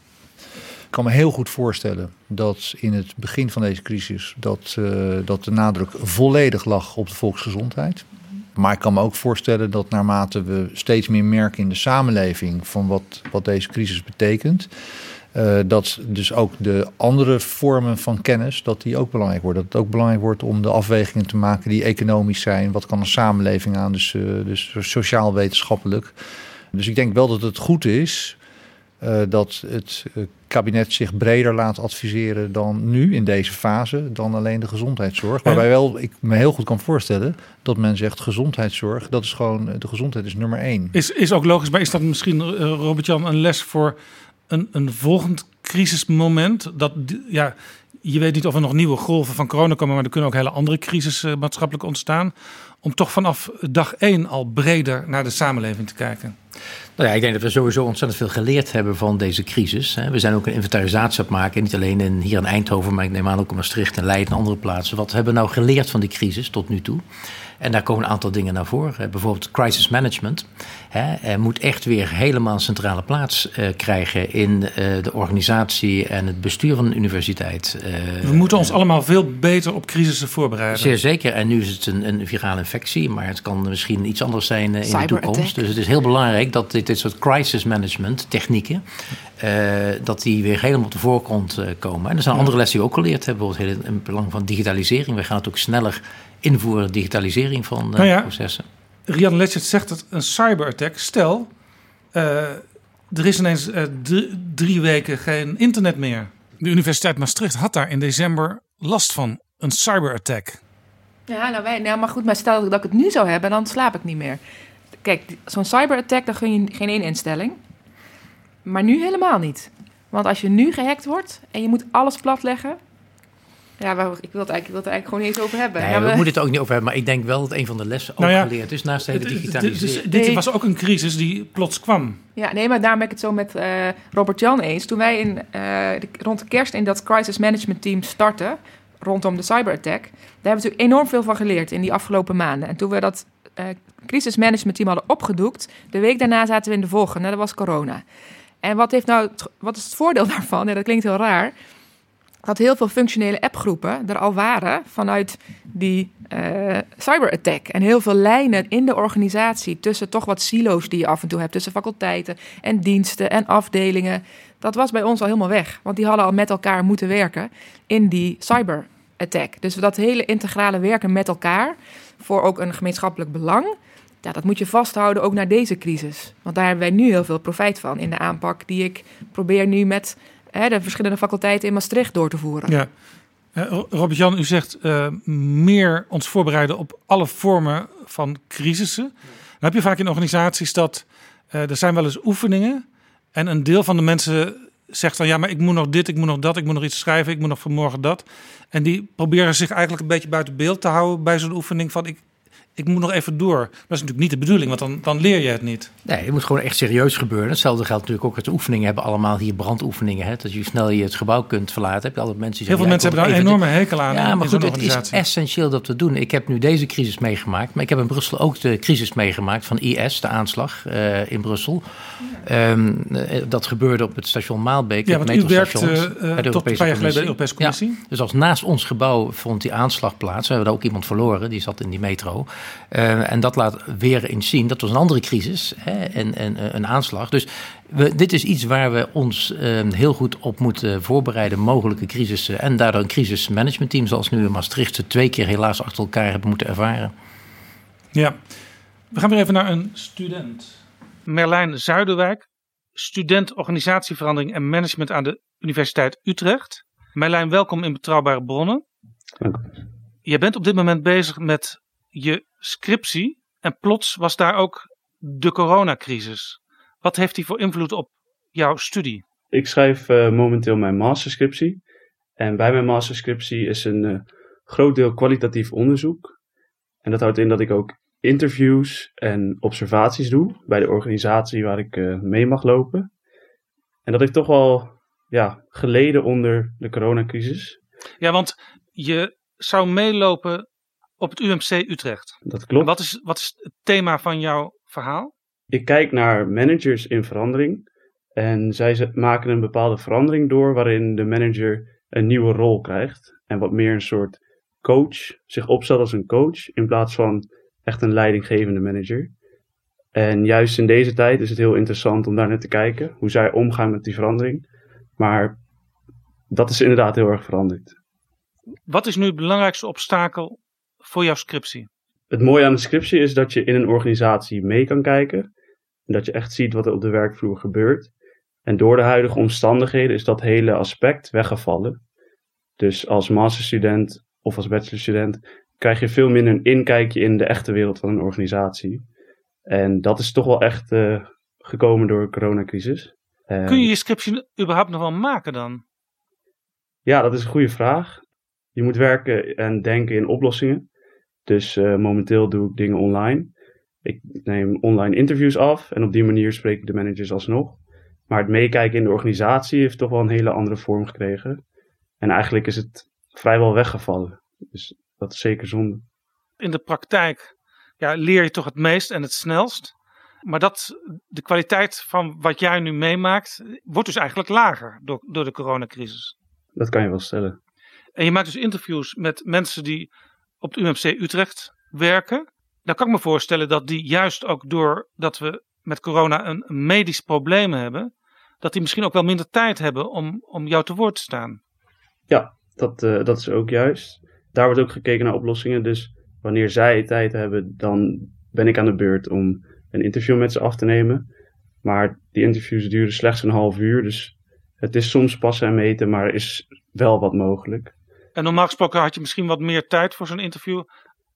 Ik kan me heel goed voorstellen dat in het begin van deze crisis dat, uh, dat de nadruk volledig lag op de volksgezondheid. Maar ik kan me ook voorstellen dat naarmate we steeds meer merken in de samenleving van wat, wat deze crisis betekent, uh, dat dus ook de andere vormen van kennis, dat die ook belangrijk worden. Dat het ook belangrijk wordt om de afwegingen te maken die economisch zijn. Wat kan een samenleving aan, dus, uh, dus sociaal-wetenschappelijk. Dus ik denk wel dat het goed is dat het kabinet zich breder laat adviseren dan nu in deze fase, dan alleen de gezondheidszorg. Waarbij wel ik me heel goed kan voorstellen dat men zegt gezondheidszorg, dat is gewoon, de gezondheid is nummer één. Is, is ook logisch, maar is dat misschien, uh, Robert-Jan, een les voor een, een volgend crisismoment? Dat, ja, je weet niet of er nog nieuwe golven van corona komen, maar er kunnen ook hele andere crisis maatschappelijk ontstaan. Om toch vanaf dag één al breder naar de samenleving te kijken. Nou ja, ik denk dat we sowieso ontzettend veel geleerd hebben van deze crisis. We zijn ook een inventarisatie aan het maken, niet alleen in, hier in Eindhoven, maar ik neem aan ook in Maastricht en Leiden en andere plaatsen. Wat hebben we nou geleerd van die crisis tot nu toe? En daar komen een aantal dingen naar voren. Bijvoorbeeld crisis management. Hè, moet echt weer helemaal een centrale plaats uh, krijgen in uh, de organisatie en het bestuur van een universiteit. Uh, we moeten ons allemaal veel beter op crisissen voorbereiden. Zeer zeker. En nu is het een, een virale infectie, maar het kan misschien iets anders zijn in de toekomst. Dus het is heel belangrijk dat dit, dit soort crisis management technieken, dat die weer helemaal op de voorgrond komen. En er zijn andere lessen die we ook geleerd hebben, bijvoorbeeld in het belang van digitalisering. We gaan het ook sneller invoeren, digitalisering van nou ja, processen. Rian Letchert zegt dat een cyberattack, stel, uh, er is ineens uh, drie weken geen internet meer. De Universiteit Maastricht had daar in december last van, een cyberattack. Ja, nou, wij, nou maar goed, maar stel dat ik het nu zou hebben, dan slaap ik niet meer. Kijk, zo'n cyberattack, dan gun je geen één instelling. Maar nu helemaal niet. Want als je nu gehackt wordt en je moet alles platleggen, ja, ik wil het eigenlijk, ik wil het eigenlijk gewoon niet eens over hebben. Nee, ja, we, we moeten het ook niet over hebben, maar ik denk wel dat een van de lessen ook nou ja, geleerd is naast de hele digitalisering. Dit was ook een crisis die plots kwam. Ja, nee, maar daarom ben ik het zo met uh, Robert Jan eens. Toen wij in, uh, de, rond de kerst in dat crisis management team startten, rondom de cyberattack, daar hebben we natuurlijk enorm veel van geleerd in die afgelopen maanden. En toen we dat uh, crisis management team hadden opgedoekt, de week daarna zaten we in de volgende, dat was corona. En wat, heeft nou, wat is het voordeel daarvan? Ja, dat klinkt heel raar dat heel veel functionele appgroepen er al waren vanuit die uh, cyberattack. En heel veel lijnen in de organisatie tussen toch wat silo's die je af en toe hebt, tussen faculteiten en diensten en afdelingen. Dat was bij ons al helemaal weg, want die hadden al met elkaar moeten werken in die cyberattack. Dus dat hele integrale werken met elkaar voor ook een gemeenschappelijk belang. Ja, dat moet je vasthouden ook na deze crisis. Want daar hebben wij nu heel veel profijt van in de aanpak die ik probeer nu met de verschillende faculteiten in Maastricht door te voeren. Ja. Uh, Robert-Jan, u zegt uh, meer ons voorbereiden op alle vormen van crisissen. Dan heb je vaak in organisaties dat uh, er zijn wel eens oefeningen en een deel van de mensen zegt dan ja, maar ik moet nog dit, ik moet nog dat, ik moet nog iets schrijven, ik moet nog vanmorgen dat. En die proberen zich eigenlijk een beetje buiten beeld te houden bij zo'n oefening van ik, ik moet nog even door. Dat is natuurlijk niet de bedoeling, want dan, dan leer je het niet. Nee, het moet gewoon echt serieus gebeuren. Hetzelfde geldt natuurlijk ook met de oefeningen. hebben allemaal hier brandoefeningen. Hè? Dat je snel je het gebouw kunt verlaten. Heb je altijd mensen die Heel veel mensen hebben daar een enorme hekel aan. Ja, maar goed, het is essentieel dat we doen. Ik heb nu deze crisis meegemaakt. Maar ik heb in Brussel ook de crisis meegemaakt van IS, de aanslag uh, in Brussel. Um, dat gebeurde op het station Maalbeek. Ja, want u werkt uh, tot een paar jaar geleden bij de Europese Commissie. Ja, dus als naast ons gebouw vond die aanslag plaats. We hebben daar ook iemand verloren, die zat in die metro. Uh, en dat laat weer eens zien, dat was een andere crisis hè, en, en een aanslag. Dus we, dit is iets waar we ons uh, heel goed op moeten voorbereiden, mogelijke crisissen. En daardoor een crisismanagementteam zoals nu in Maastricht twee keer helaas achter elkaar hebben moeten ervaren. Ja, we gaan weer even naar een student. Merlijn Zuiderwijk, student organisatieverandering en management aan de Universiteit Utrecht. Merlijn, welkom in Betrouwbare Bronnen. Dank Je bent op dit moment bezig met je scriptie en plots was daar ook de coronacrisis. Wat heeft die voor invloed op jouw studie? Ik schrijf uh, momenteel mijn masterscriptie. En bij mijn masterscriptie is een uh, groot deel kwalitatief onderzoek. En dat houdt in dat ik ook interviews en observaties doe bij de organisatie waar ik uh, mee mag lopen. En dat heeft toch wel ja, geleden onder de coronacrisis. Ja, want je zou meelopen op het UMC Utrecht. Dat klopt. En wat is, wat is het thema van jouw verhaal? Ik kijk naar managers in verandering. En zij maken een bepaalde verandering door waarin de manager een nieuwe rol krijgt. En wat meer een soort coach, zich opstelt als een coach in plaats van echt een leidinggevende manager. En juist in deze tijd is het heel interessant om daar naar te kijken, hoe zij omgaan met die verandering. Maar dat is inderdaad heel erg veranderd. Wat is nu het belangrijkste obstakel voor jouw scriptie? Het mooie aan de scriptie is dat je in een organisatie mee kan kijken. En dat je echt ziet wat er op de werkvloer gebeurt. En door de huidige omstandigheden is dat hele aspect weggevallen. Dus als masterstudent of als bachelorstudent krijg je veel minder een inkijkje in de echte wereld van een organisatie. En dat is toch wel echt uh, gekomen door de coronacrisis. Kun je je scriptie überhaupt nog wel maken dan? Ja, dat is een goede vraag. Je moet werken en denken in oplossingen. Dus uh, momenteel doe ik dingen online. Ik neem online interviews af en op die manier spreek ik de managers alsnog. Maar het meekijken in de organisatie heeft toch wel een hele andere vorm gekregen. En eigenlijk is het vrijwel weggevallen. Dus dat is zeker zonde. In de praktijk ja, leer je toch het meest en het snelst. Maar dat, de kwaliteit van wat jij nu meemaakt, wordt dus eigenlijk lager door, door de coronacrisis. Dat kan je wel stellen. En je maakt dus interviews met mensen die op het UMC Utrecht werken. Dan kan ik me voorstellen dat die juist ook doordat we met corona een medisch probleem hebben, dat die misschien ook wel minder tijd hebben om, om jou te woord te staan. Ja, dat, uh, dat is ook juist. Daar wordt ook gekeken naar oplossingen. Dus wanneer zij tijd hebben, dan ben ik aan de beurt om een interview met ze af te nemen. Maar die interviews duren slechts een half uur. Dus het is soms passen en meten, maar er is wel wat mogelijk. En normaal gesproken had je misschien wat meer tijd voor zo'n interview.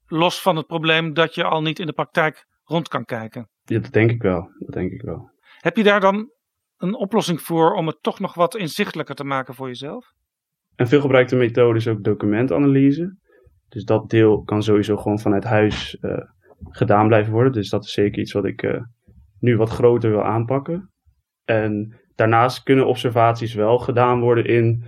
Los van het probleem dat je al niet in de praktijk rond kan kijken. Ja, dat denk ik wel. Dat denk ik wel. Heb je daar dan een oplossing voor om het toch nog wat inzichtelijker te maken voor jezelf? Een veelgebruikte methode is ook documentanalyse. Dus dat deel kan sowieso gewoon vanuit huis uh, gedaan blijven worden. Dus dat is zeker iets wat ik uh, nu wat groter wil aanpakken. En daarnaast kunnen observaties wel gedaan worden in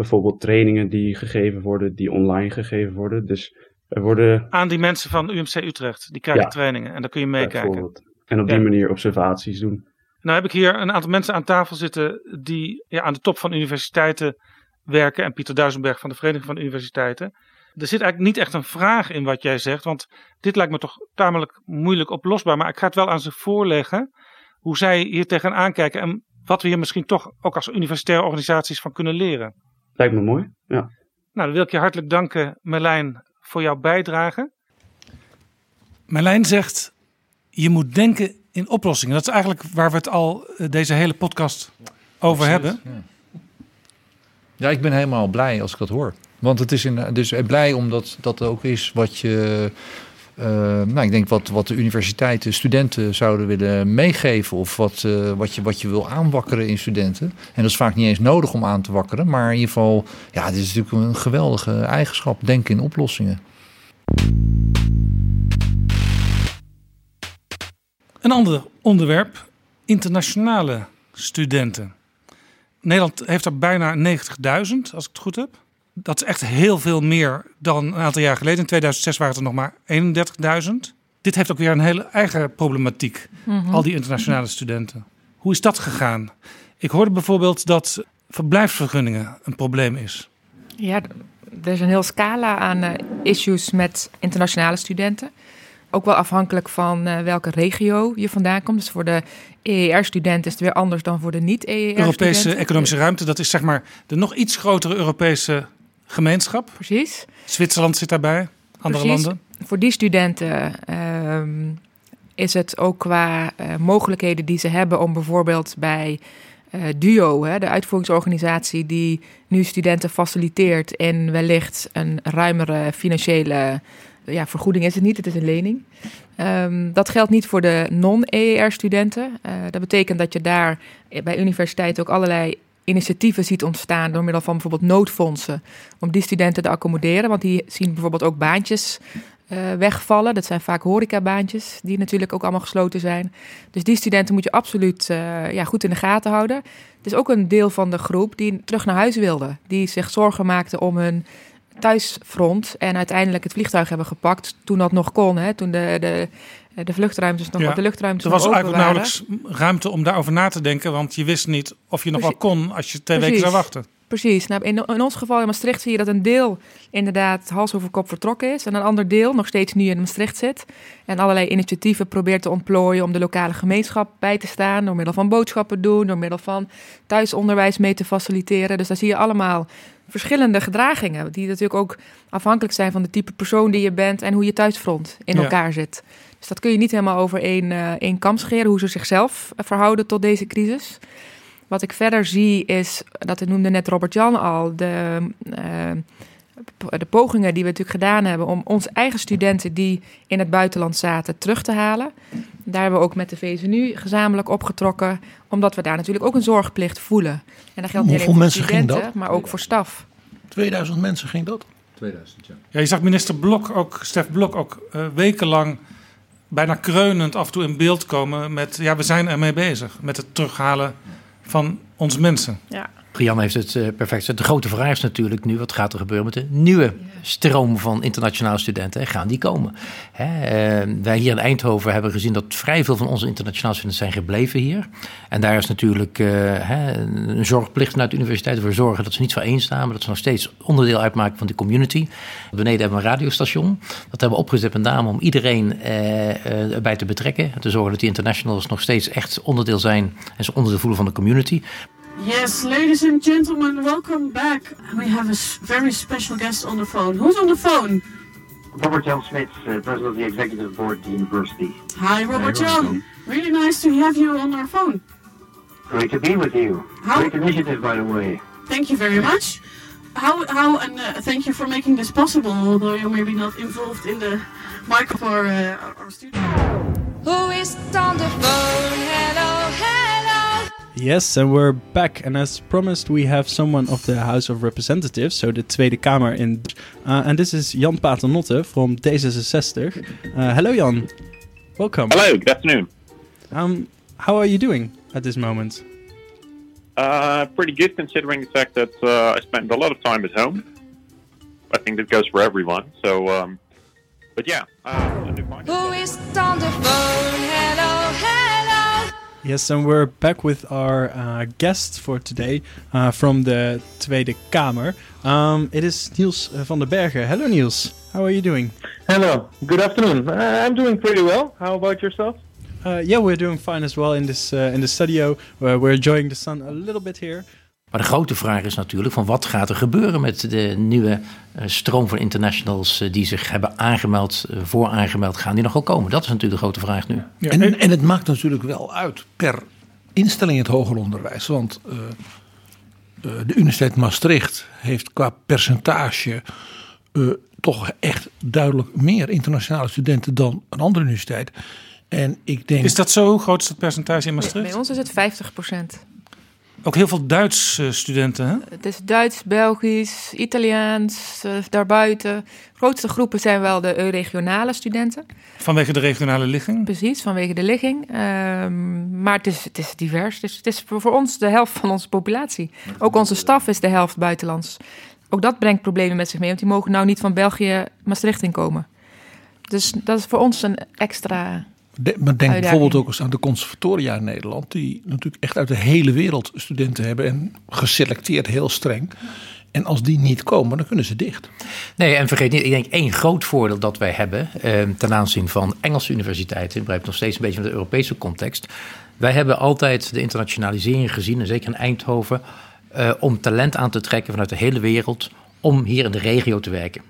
bijvoorbeeld trainingen die gegeven worden, die online gegeven worden. Dus er worden... Aan die mensen van UMC Utrecht, die krijgen ja, trainingen en daar kun je meekijken. En op die ja. manier observaties doen. Nou heb ik hier een aantal mensen aan tafel zitten die ja, aan de top van universiteiten werken. En Pieter Duisenberg van de Vereniging van Universiteiten. Er zit eigenlijk niet echt een vraag in wat jij zegt, want dit lijkt me toch tamelijk moeilijk oplosbaar. Maar ik ga het wel aan ze voorleggen hoe zij hier tegenaan kijken en wat we hier misschien toch ook als universitaire organisaties van kunnen leren. Lijkt me mooi, ja. Nou, dan wil ik je hartelijk danken, Merlijn, voor jouw bijdrage. Merlijn zegt, je moet denken in oplossingen. Dat is eigenlijk waar we het al eh, deze hele podcast over hebben. Ja, ik ben helemaal blij als ik dat hoor. Want het is in, dus blij omdat dat ook is wat je. Eh, nou, ik denk wat, wat de universiteiten studenten zouden willen meegeven. Of wat, eh, wat, je, wat je wil aanwakkeren in studenten. En dat is vaak niet eens nodig om aan te wakkeren. Maar in ieder geval, ja, dit is natuurlijk een geweldige eigenschap. Denken in oplossingen. Een ander onderwerp, internationale studenten. Nederland heeft er bijna 90.000, als ik het goed heb. Dat is echt heel veel meer dan een aantal jaar geleden. In 2006 waren het er nog maar 31.000. Dit heeft ook weer een hele eigen problematiek, al die internationale studenten. Hoe is dat gegaan? Ik hoorde bijvoorbeeld dat verblijfsvergunningen een probleem is. Ja, er is een heel scala aan eh, issues met internationale studenten. Ook wel afhankelijk van eh, welke regio je vandaan komt. Dus voor de EER-studenten is het weer anders dan voor de niet-EER-studenten. Europese economische ruimte, dat is zeg maar de nog iets grotere Europese gemeenschap. Precies. Zwitserland zit daarbij, andere Precies. landen. Voor die studenten ehm, is het ook qua eh, mogelijkheden die ze hebben om bijvoorbeeld bij eh, DUO, hè, de uitvoeringsorganisatie die nu studenten faciliteert en wellicht een ruimere financiële ja, vergoeding is het niet, het is een lening. Ehm, dat geldt niet voor de non-EER-studenten. Eh, dat betekent dat je daar bij universiteiten ook allerlei initiatieven ziet ontstaan door middel van bijvoorbeeld noodfondsen om die studenten te accommoderen. Want die zien bijvoorbeeld ook baantjes eh, wegvallen. Dat zijn vaak horecabaantjes die natuurlijk ook allemaal gesloten zijn. Dus die studenten moet je absoluut eh, ja, goed in de gaten houden. Het is ook een deel van de groep die terug naar huis wilde. Die zich zorgen maakte om hun thuisfront en uiteindelijk het vliegtuig hebben gepakt toen dat nog kon. Hè, toen de, de, de vluchtruimtes nog Ja. wat de luchtruimtes Er was eigenlijk waren. nauwelijks ruimte om daarover na te denken, want je wist niet of je nog wel kon als je twee weken zou wachten. Precies. Nou, in, in ons geval in Maastricht zie je dat een deel inderdaad hals over kop vertrokken is. En een ander deel nog steeds nu in Maastricht zit. En allerlei initiatieven probeert te ontplooien om de lokale gemeenschap bij te staan. Door middel van boodschappen doen, door middel van thuisonderwijs mee te faciliteren. Dus daar zie je allemaal verschillende gedragingen. Die natuurlijk ook afhankelijk zijn van de type persoon die je bent en hoe je thuisfront in Ja. elkaar zit. Dus dat kun je niet helemaal over één, eh, één kam scheren, hoe ze zichzelf eh, verhouden tot deze crisis. Wat ik verder zie is, dat noemde net Robert-Jan al, de, eh, de pogingen die we natuurlijk gedaan hebben om onze eigen studenten die in het buitenland zaten terug te halen. Daar hebben we ook met de VSNU gezamenlijk opgetrokken, omdat we daar natuurlijk ook een zorgplicht voelen. En dat geldt niet alleen voor mensen ging studenten, dat? maar ook voor staf. 2000 mensen ging dat. 2000, ja. Ja, je zag minister Blok ook, Stef Blok ook eh, wekenlang bijna kreunend af en toe in beeld komen met, ja, we zijn ermee bezig met het terughalen van onze mensen. Ja. Jan heeft het eh, perfect. De grote vraag is natuurlijk nu, wat gaat er gebeuren met de nieuwe stroom van internationale studenten? Gaan die komen? Hè, eh, wij hier in Eindhoven hebben gezien dat vrij veel van onze internationale studenten zijn gebleven hier. En daar is natuurlijk eh, hè, een zorgplicht vanuit de universiteit voor zorgen dat ze niet één staan, maar dat ze nog steeds onderdeel uitmaken van die community. Beneden hebben we een radiostation. Dat hebben we opgezet met name om iedereen eh, erbij te betrekken. Te zorgen dat die internationals nog steeds echt onderdeel zijn en ze onderdeel voelen van de community. Yes, ladies and gentlemen, welcome back. We have a very special guest on the phone. Who's on the phone? Robert Jan Smits, uh, president of the executive board at the university. Hi, Robert Jan. Really nice to have you on our phone. Great to be with you. How- Great initiative, by the way. Thank you very much. How, how, and uh, thank you for making this possible, although you're maybe not involved in the micro for uh, our studio. Who is on the phone? Hello, hello. Yes, and we're back. And as promised, we have someone of the House of Representatives, so the Tweede Kamer in. Uh, and this is Jan Paternotte from D66. Uh, hello, Jan. Welcome. Hello, good afternoon. Um, how are you doing at this moment? Uh, pretty good considering the fact that uh, I spend a lot of time at home. I think that goes for everyone. So, um, but yeah, uh, I do fine. Who is on the phone? Hello, hello. Yes, and we're back with our uh, guest for today uh, from the Tweede Kamer. Um, it is Niels uh, van der Bergen. Hello, Niels. How are you doing? Hello. Good afternoon. Uh, I'm doing pretty well. How about yourself? Uh, yeah, we're doing fine as well in this uh, in the studio. We're enjoying the sun a little bit here. Maar de grote vraag is natuurlijk van wat gaat er gebeuren met de nieuwe eh, stroom van internationals eh, die zich hebben aangemeld, eh, voor aangemeld, gaan die nog wel komen? Dat is natuurlijk de grote vraag nu. en, en het maakt natuurlijk wel uit per instelling in het hoger onderwijs. Want uh, uh, de Universiteit Maastricht heeft qua percentage uh, toch echt duidelijk meer internationale studenten dan een andere universiteit. En ik denk... Is dat zo groot is dat percentage in Maastricht? Bij ons is het 50 procent. Ook heel veel Duits studenten, hè? Het is Duits, Belgisch, Italiaans, uh, daarbuiten. De grootste groepen zijn wel de regionale studenten. Vanwege de regionale ligging? Precies, vanwege de ligging. Um, maar het is, het is divers. Dus het is voor, voor ons de helft van onze populatie. Ook onze staf is de helft buitenlands. Ook dat brengt problemen met zich mee, want die mogen nou niet van België Maastricht inkomen. Dus dat is voor ons een extra de, maar denk bijvoorbeeld ook eens aan de conservatoria in Nederland, die natuurlijk echt uit de hele wereld studenten hebben en geselecteerd heel streng. En als die niet komen, dan kunnen ze dicht. Nee, en vergeet niet, ik denk één groot voordeel dat wij hebben eh, ten aanzien van Engelse universiteiten, ik begrijp nog steeds een beetje van de Europese context. Wij hebben altijd de internationalisering gezien, en zeker in Eindhoven, uh, om talent aan te trekken vanuit de hele wereld om hier in de regio te werken.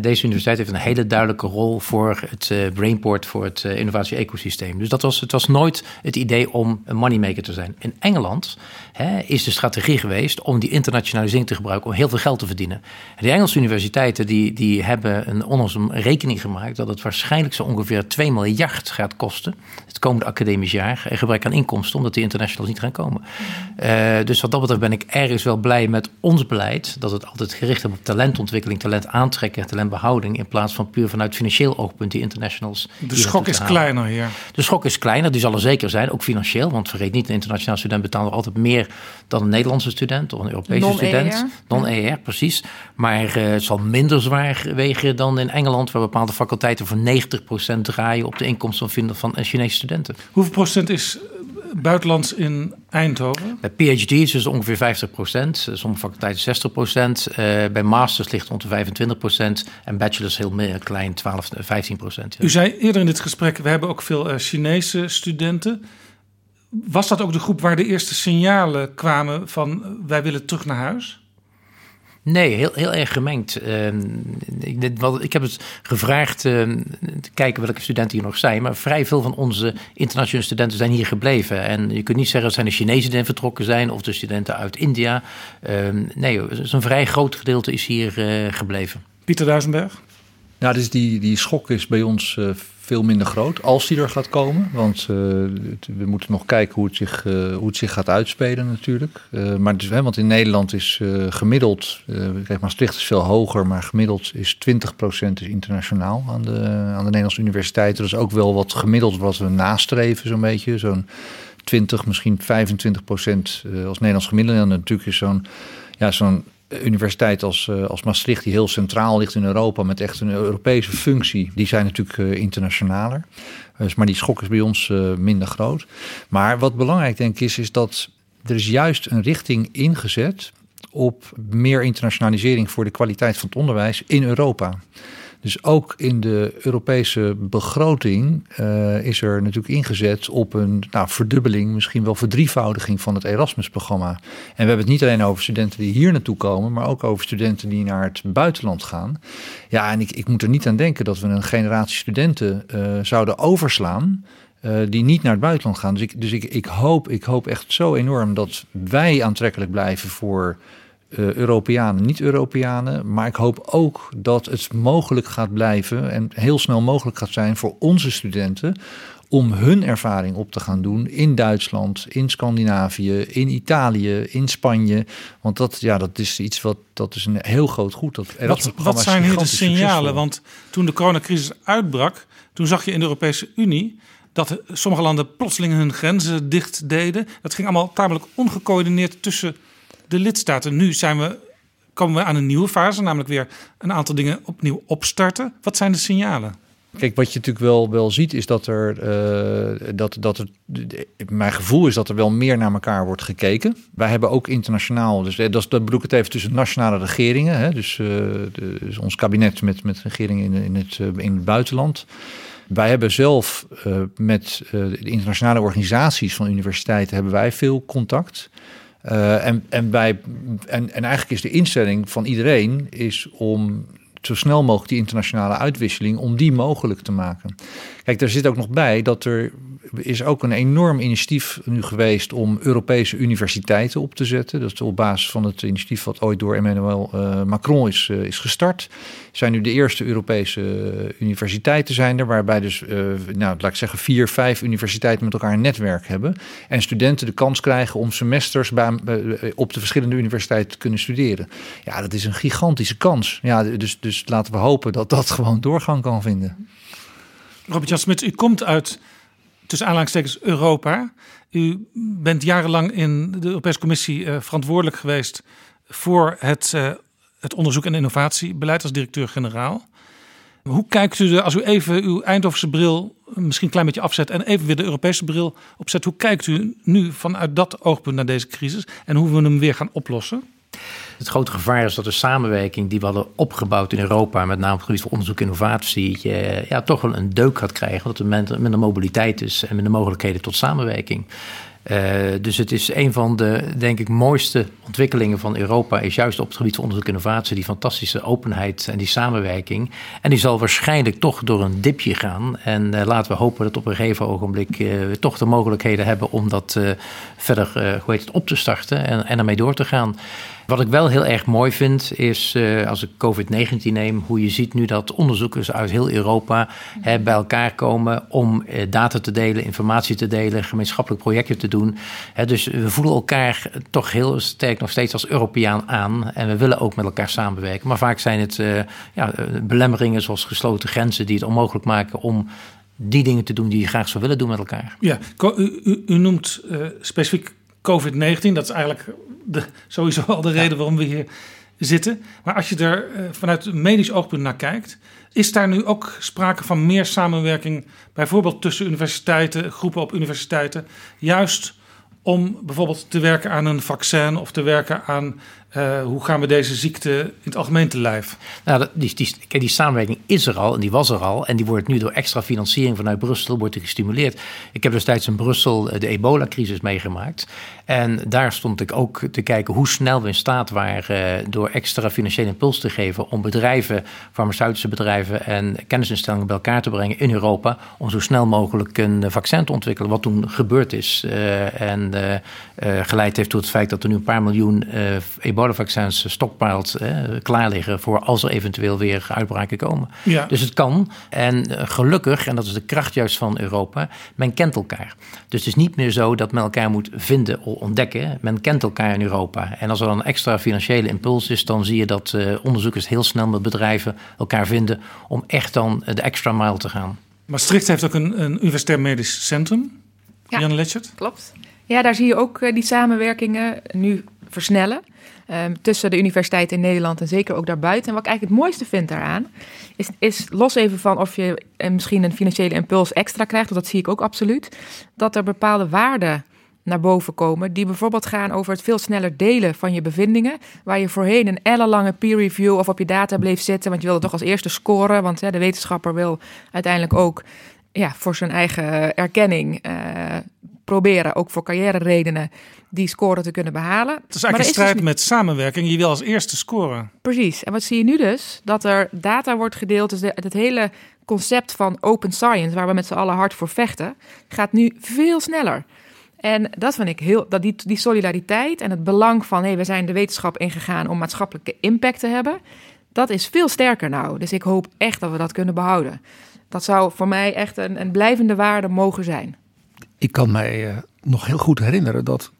Deze universiteit heeft een hele duidelijke rol voor het uh, Brainport, voor het uh, innovatie-ecosysteem. Dus dat was, het was nooit het idee om een moneymaker te zijn. In Engeland hè, is de strategie geweest om die internationalisering te gebruiken om heel veel geld te verdienen. En de Engelse universiteiten die, die hebben een onlangs een rekening gemaakt dat het waarschijnlijk zo ongeveer 2 miljard gaat kosten het komende academisch jaar. En gebrek aan inkomsten, omdat die internationals niet gaan komen. Uh, dus wat dat betreft ben ik ergens wel blij met ons beleid. Dat het altijd gericht is op talentontwikkeling, talent aantrekken, talentbehouding. In plaats van puur vanuit financieel oogpunt die internationals. De schok is kleiner hier. De schok is kleiner, die zal er zeker zijn, ook financieel. Want vergeet niet, een internationaal student betaalt altijd meer dan een Nederlandse student of een Europese student. Non-ER, precies. Maar uh, het zal minder zwaar wegen dan in Engeland, waar bepaalde faculteiten voor 90% draaien op de inkomsten van, van Chinese studenten. Hoeveel procent is buitenlands in Eindhoven? Bij PhD's is het ongeveer 50 procent, sommige faculteiten 60 procent. Uh, bij masters ligt het rond de 25 procent en bachelors heel meer, klein 12, 15 procent. Ja. U zei eerder in dit gesprek, we hebben ook veel uh, Chinese studenten. Was dat ook de groep waar de eerste signalen kwamen van uh, wij willen terug naar huis? Nee, heel, heel erg gemengd. Uh, ik, ik, heb het gevraagd uh, te kijken welke studenten hier nog zijn. Maar vrij veel van onze internationale studenten zijn hier gebleven. En je kunt niet zeggen dat zijn de Chinezen die vertrokken zijn of de studenten uit India. Uh, nee, dus een vrij groot gedeelte is hier uh, gebleven. Pieter Duisenberg? Nou, dus die, die schok is bij ons uh, veel minder groot als die er gaat komen. Want uh, we moeten nog kijken hoe het zich, uh, hoe het zich gaat uitspelen natuurlijk. maar dus, hè, want in Nederland is gemiddeld, kijk Maastricht is veel hoger, maar gemiddeld is 20% is internationaal aan de, aan de Nederlandse universiteiten. Is ook wel wat gemiddeld wat we nastreven zo'n beetje. Zo'n 20, misschien 25% als Nederlands gemiddelde. En natuurlijk is zo'n ja, zo'n universiteit als, als Maastricht, die heel centraal ligt in Europa met echt een Europese functie, die zijn natuurlijk uh, internationaler. Dus, maar die schok is bij ons uh, minder groot. Maar wat belangrijk denk ik is, is dat er is juist een richting ingezet op meer internationalisering voor de kwaliteit van het onderwijs in Europa. Dus ook in de Europese begroting uh, is er natuurlijk ingezet op een nou, verdubbeling, misschien wel verdrievoudiging van het Erasmus-programma. En we hebben het niet alleen over studenten die hier naartoe komen, maar ook over studenten die naar het buitenland gaan. Ja, en ik, ik moet er niet aan denken dat we een generatie studenten uh, zouden overslaan. Uh, die niet naar het buitenland gaan. Dus, ik, dus ik, ik, hoop, ik hoop echt zo enorm dat wij aantrekkelijk blijven voor uh, Europeanen, niet-Europeanen. Maar ik hoop ook dat het mogelijk gaat blijven en heel snel mogelijk gaat zijn voor onze studenten om hun ervaring op te gaan doen in Duitsland, in Scandinavië, in Italië, in Spanje. Want dat, ja, dat is iets wat dat is een heel groot goed. Dat wat, wat zijn hier de signalen? Want toen de coronacrisis uitbrak, toen zag je in de Europese Unie dat sommige landen plotseling hun grenzen dicht deden. Dat ging allemaal tamelijk ongecoördineerd tussen de lidstaten. Nu zijn we, komen we aan een nieuwe fase, namelijk weer een aantal dingen opnieuw opstarten. Wat zijn de signalen? Kijk, wat je natuurlijk wel, wel ziet, is dat er, uh, dat, dat mijn gevoel is dat er wel meer naar elkaar wordt gekeken. Wij hebben ook internationaal, dus dat, dat bedoel ik het even tussen nationale regeringen, hè, dus, uh, de, dus ons kabinet met, met regeringen in, in, het, in het buitenland. Wij hebben zelf met de internationale organisaties van universiteiten hebben wij veel contact. Uh, en, en, bij, en, en eigenlijk is de instelling van iedereen is om zo snel mogelijk die internationale uitwisseling, om die mogelijk te maken. Kijk, daar zit ook nog bij dat er is ook een enorm initiatief nu geweest om Europese universiteiten op te zetten. Dat is op basis van het initiatief wat ooit door Emmanuel uh, Macron is, uh, is gestart. Zijn nu de eerste Europese universiteiten zijn waarbij dus, nou, laat ik zeggen, vier, vijf universiteiten met elkaar een netwerk hebben. En studenten de kans krijgen om semesters bij, op de verschillende universiteiten te kunnen studeren. Ja, dat is een gigantische kans. Ja, dus, dus laten we hopen dat dat gewoon doorgang kan vinden. Robert-Jan Smit, u komt uit tussen aanhalingstekens Europa. U bent jarenlang in de Europese Commissie uh, verantwoordelijk geweest voor het, uh, het onderzoek en innovatiebeleid als directeur-generaal. Hoe kijkt u er, als u even uw Eindhovense bril misschien een klein beetje afzet en even weer de Europese bril opzet, hoe kijkt u nu vanuit dat oogpunt naar deze crisis en hoe we hem weer gaan oplossen? Het grote gevaar is dat de samenwerking die we hadden opgebouwd in Europa, met name op het gebied van onderzoek en innovatie, ja, toch wel een deuk gaat krijgen. Dat er minder mobiliteit is en minder mogelijkheden tot samenwerking. Uh, dus het is een van de, denk ik, mooiste ontwikkelingen van Europa. Is juist op het gebied van onderzoek en innovatie. Die fantastische openheid en die samenwerking. En die zal waarschijnlijk toch door een dipje gaan. En uh, laten we hopen dat op een gegeven ogenblik we toch de mogelijkheden hebben om dat verder hoe heet het, op te starten en, en ermee door te gaan. Wat ik wel heel erg mooi vind, is uh, als ik COVID-19 neem, hoe je ziet nu dat onderzoekers uit heel Europa hè, bij elkaar komen om uh, data te delen, informatie te delen, gemeenschappelijk projecten te doen. Hè, dus we voelen elkaar toch heel sterk nog steeds als Europeaan aan en we willen ook met elkaar samenwerken. Maar vaak zijn het uh, ja, belemmeringen zoals gesloten grenzen die het onmogelijk maken om die dingen te doen die je graag zou willen doen met elkaar. Ja, u, u, u noemt specifiek COVID-19. Dat is eigenlijk de, sowieso al de reden waarom we hier zitten. Maar als je er uh, vanuit een medisch oogpunt naar kijkt, is daar nu ook sprake van meer samenwerking, bijvoorbeeld tussen universiteiten, groepen op universiteiten, juist om bijvoorbeeld te werken aan een vaccin of te werken aan uh, hoe gaan we deze ziekte in het algemeen te lijf? Nou, die, die, die samenwerking is er al en die was er al. En die wordt nu door extra financiering vanuit Brussel wordt gestimuleerd. Ik heb destijds in Brussel eh, de ebola-crisis meegemaakt. En daar stond ik ook te kijken hoe snel we in staat waren uh, door extra financiële impuls te geven om bedrijven, farmaceutische bedrijven en kennisinstellingen bij elkaar te brengen in Europa. Om zo snel mogelijk een vaccin te ontwikkelen, wat toen gebeurd is. En geleid heeft tot het feit dat er nu een paar miljoen ebola vaccins stockpiled eh, klaar liggen voor als er eventueel weer uitbraken komen. Ja. Dus het kan. En eh, gelukkig, en dat is de kracht juist van Europa, men kent elkaar. Dus het is niet meer zo dat men elkaar moet vinden of ontdekken. Men kent elkaar in Europa. En als er dan een extra financiële impuls is, dan zie je dat uh, onderzoekers heel snel met bedrijven elkaar vinden om echt dan de extra mile te gaan. Maastricht heeft ook een, een universitair medisch centrum. Ja, Jan Letchert. Klopt. Ja, daar zie je ook die samenwerkingen nu versnellen. Um, tussen de universiteiten in Nederland en zeker ook daarbuiten. En wat ik eigenlijk het mooiste vind daaraan, is, is los even van of je uh, misschien een financiële impuls extra krijgt, want dat zie ik ook absoluut, dat er bepaalde waarden naar boven komen, die bijvoorbeeld gaan over het veel sneller delen van je bevindingen, waar je voorheen een ellenlange peer review of op je data bleef zitten, want je wilde toch als eerste scoren, want de wetenschapper wil uiteindelijk ook ja, voor zijn eigen erkenning uh, proberen, ook voor carrière redenen, die score te kunnen behalen. Het is eigenlijk een strijd dus met samenwerking. Je wil als eerste scoren. Precies. En wat zie je nu dus? Dat er data wordt gedeeld. Dus het hele concept van open science, waar we met z'n allen hard voor vechten, gaat nu veel sneller. En dat vind ik heel, dat die, die solidariteit en het belang van hé, hey, we zijn de wetenschap ingegaan om maatschappelijke impact te hebben, dat is veel sterker nou. Dus ik hoop echt dat we dat kunnen behouden. Dat zou voor mij echt een, een blijvende waarde mogen zijn. Ik kan mij uh, nog heel goed herinneren dat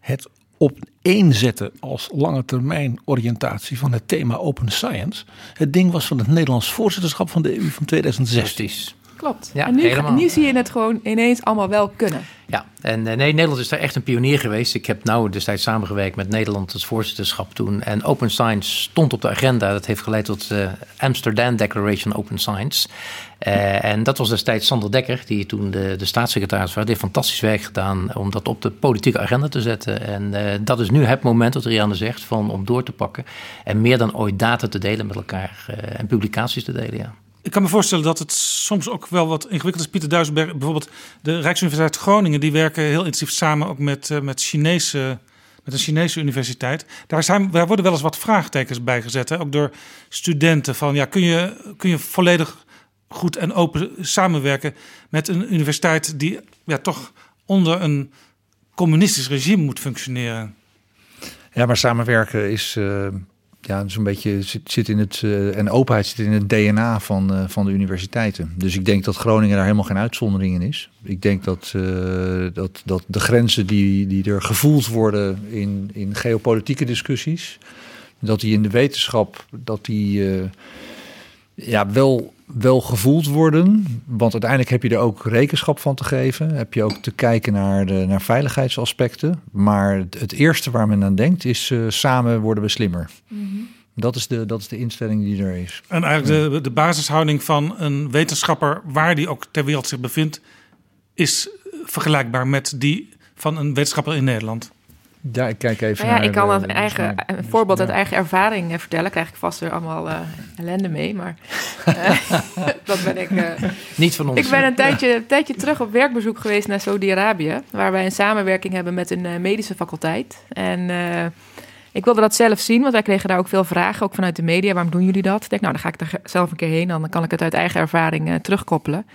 het opeenzetten als lange termijn oriëntatie van het thema Open Science het ding was van het Nederlands voorzitterschap van de EU van 2016. Klopt. Ja, en nu, nu zie je het gewoon ineens allemaal wel kunnen. Ja, en nee, Nederland is daar echt een pionier geweest. Ik heb nou destijds samengewerkt met Nederland het voorzitterschap toen. En Open Science stond op de agenda. Dat heeft geleid tot de Amsterdam Declaration Open Science. Uh, en dat was destijds Sander Dekker, die toen de, de staatssecretaris was. Die heeft fantastisch werk gedaan om dat op de politieke agenda te zetten. En uh, dat is nu het moment, wat Rianne zegt, van, om door te pakken. En meer dan ooit data te delen met elkaar uh, en publicaties te delen, ja. Ik kan me voorstellen dat het soms ook wel wat ingewikkeld is. Pieter Duisenberg, bijvoorbeeld de Rijksuniversiteit Groningen, die werken heel intensief samen ook met, uh, met Chinese met een Chinese universiteit. Daar, zijn, worden wel eens wat vraagtekens bij gezet, hè? ook door studenten. Van, ja, kun, je, kun je volledig goed en open samenwerken met een universiteit die ja, toch onder een communistisch regime moet functioneren? Ja, maar samenwerken is uh, ja, zo'n beetje zit, zit in het uh, en openheid zit in het DNA van, uh, van de universiteiten. Dus ik denk dat Groningen daar helemaal geen uitzondering in is. Ik denk dat, dat, dat de grenzen die, die er gevoeld worden in, in geopolitieke discussies, dat die in de wetenschap dat die ja, wel wel gevoeld worden. Want uiteindelijk heb je er ook rekenschap van te geven. Heb je ook te kijken naar, de, naar veiligheidsaspecten. Maar het, eerste waar men aan denkt is uh, samen worden we slimmer. Mm Dat is, de, dat is de instelling die er is. En eigenlijk de, de basishouding van een wetenschapper, waar die ook ter wereld zich bevindt, is vergelijkbaar met die van een wetenschapper in Nederland. Ja, ik kijk even nou ja, Ik kan de, een, eigen, een voorbeeld uit eigen ervaring eh, vertellen. Krijg ik vast weer allemaal uh, ellende mee, maar uh, dat ben ik... Uh, Niet van ons. Ik ben een tijdje, een tijdje terug op werkbezoek geweest naar Saudi-Arabië... waar wij een samenwerking hebben met een medische faculteit. En ik wilde dat zelf zien, want wij kregen daar ook veel vragen, ook vanuit de media. Waarom doen jullie dat? Ik denk, nou, dan ga ik er zelf een keer heen. Dan kan ik het uit eigen ervaring terugkoppelen.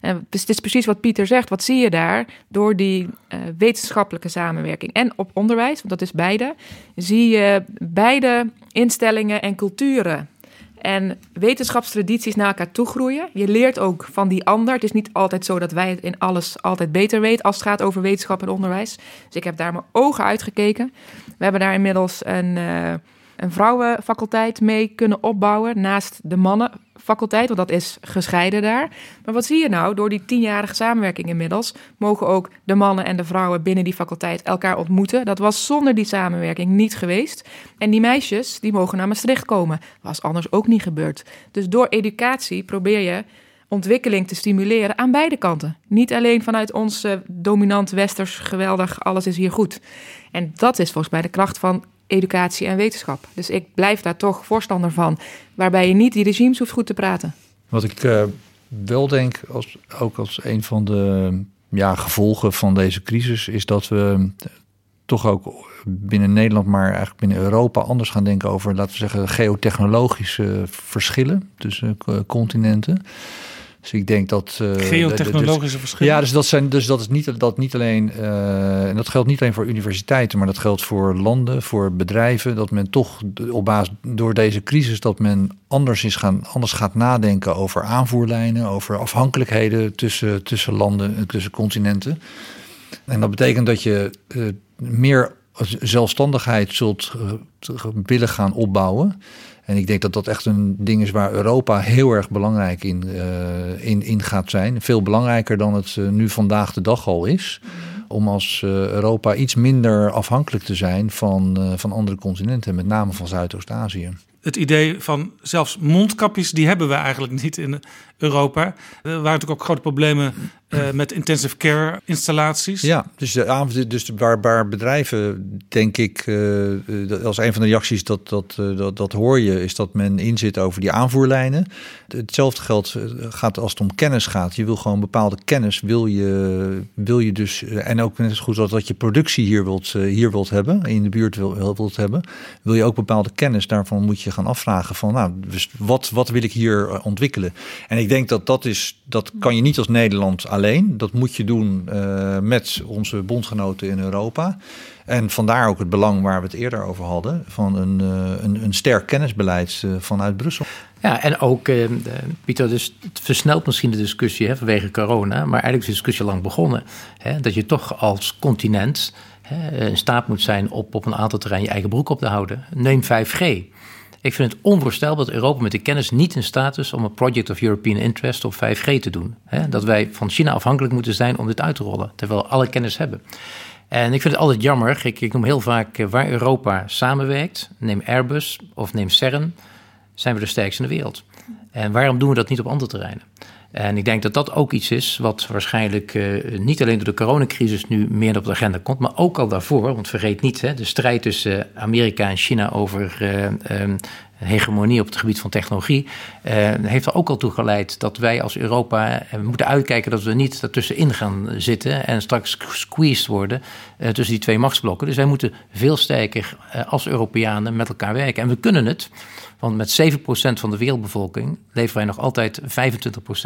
En dus het is precies wat Pieter zegt. Wat zie je daar door die uh, wetenschappelijke samenwerking en op onderwijs, want dat is beide, zie je beide instellingen en culturen en wetenschapstradities naar elkaar toe groeien. Je leert ook van die ander. Het is niet altijd zo dat wij het in alles altijd beter weten als het gaat over wetenschap en onderwijs. Dus ik heb daar mijn ogen uitgekeken. We hebben daar inmiddels een, uh, een vrouwenfaculteit mee kunnen opbouwen naast de mannenfaculteit, want dat is gescheiden daar. Maar wat zie je nou? Door die tienjarige samenwerking inmiddels mogen ook de mannen en de vrouwen binnen die faculteit elkaar ontmoeten. Dat was zonder die samenwerking niet geweest. En die meisjes, die mogen naar Maastricht komen. Was anders ook niet gebeurd. Dus door educatie probeer je ontwikkeling te stimuleren aan beide kanten. Niet alleen vanuit uh, dominant westers geweldig, alles is hier goed. En dat is volgens mij de kracht van educatie en wetenschap. Dus ik blijf daar toch voorstander van, waarbij je niet die regimes hoeft goed te praten. Wat ik uh, wel denk, als, ook als een van de ja, gevolgen van deze crisis, is dat we toch ook binnen Nederland, maar eigenlijk binnen Europa anders gaan denken over, laten we zeggen, geotechnologische verschillen tussen continenten. Dus ik denk dat. Uh, Geotechnologische dus, verschillen. Ja, dus dat, zijn, dus dat is niet, dat niet alleen. Uh, en dat geldt niet alleen voor universiteiten, maar dat geldt voor landen, voor bedrijven. Dat men toch op basis door deze crisis, dat men anders, is gaan, anders gaat nadenken over aanvoerlijnen, over afhankelijkheden tussen, tussen landen, tussen continenten. En dat betekent dat je uh, meer zelfstandigheid zult willen gaan opbouwen. En ik denk dat dat echt een ding is waar Europa heel erg belangrijk in, uh, in, in gaat zijn. Veel belangrijker dan het uh, nu vandaag de dag al is. Om als uh, Europa iets minder afhankelijk te zijn van, van andere continenten, met name van Zuidoost-Azië het idee van zelfs mondkapjes, die hebben we eigenlijk niet in Europa. Er waren natuurlijk ook grote problemen uh, met intensive care installaties. Ja, dus, de, dus waar, waar bedrijven, denk ik, uh, als een van de reacties dat, dat, uh, dat, dat hoor je, is dat men inzit over die aanvoerlijnen. Hetzelfde geldt gaat als het om kennis gaat. Je wil gewoon bepaalde kennis, wil je, wil je dus, en ook net zo goed dat je productie hier wilt, hier wilt hebben, in de buurt wil, wilt hebben, wil je ook bepaalde kennis, daarvan moet je gaan afvragen van, nou, dus wat, wat wil ik hier ontwikkelen? En ik denk dat dat is, dat kan je niet als Nederland alleen. Dat moet je doen uh, met onze bondgenoten in Europa. En vandaar ook het belang waar we het eerder over hadden, van een, uh, een, een sterk kennisbeleid uh, vanuit Brussel. Ja, en ook, Pieter, dus het versnelt misschien de discussie hè, vanwege corona, maar eigenlijk is de discussie lang begonnen. Hè, dat je toch als continent hè, in staat moet zijn op, op een aantal terreinen je eigen broek op te houden. Neem 5G. Ik vind het onvoorstelbaar dat Europa met de kennis niet in staat is om een Project of European Interest op 5G te doen. dat wij van China afhankelijk moeten zijn om dit uit te rollen, terwijl we alle kennis hebben. En ik vind het altijd jammer, ik, ik noem heel vaak eh, waar Europa samenwerkt, neem Airbus of neem CERN, zijn we de sterkste in de wereld. En waarom doen we dat niet op andere terreinen? En ik denk dat dat ook iets is wat waarschijnlijk uh, niet alleen door de coronacrisis nu meer op de agenda komt, maar ook al daarvoor. Want vergeet niet, hè, de strijd tussen Amerika en China over uh, um, hegemonie op het gebied van technologie, eh, heeft er ook al toe geleid dat wij als Europa eh, moeten uitkijken dat we niet ertussenin gaan zitten en straks squeezed worden eh, tussen die twee machtsblokken. Dus wij moeten veel sterker eh, als Europeanen met elkaar werken. En we kunnen het, want met 7% van de wereldbevolking leveren wij nog altijd 25%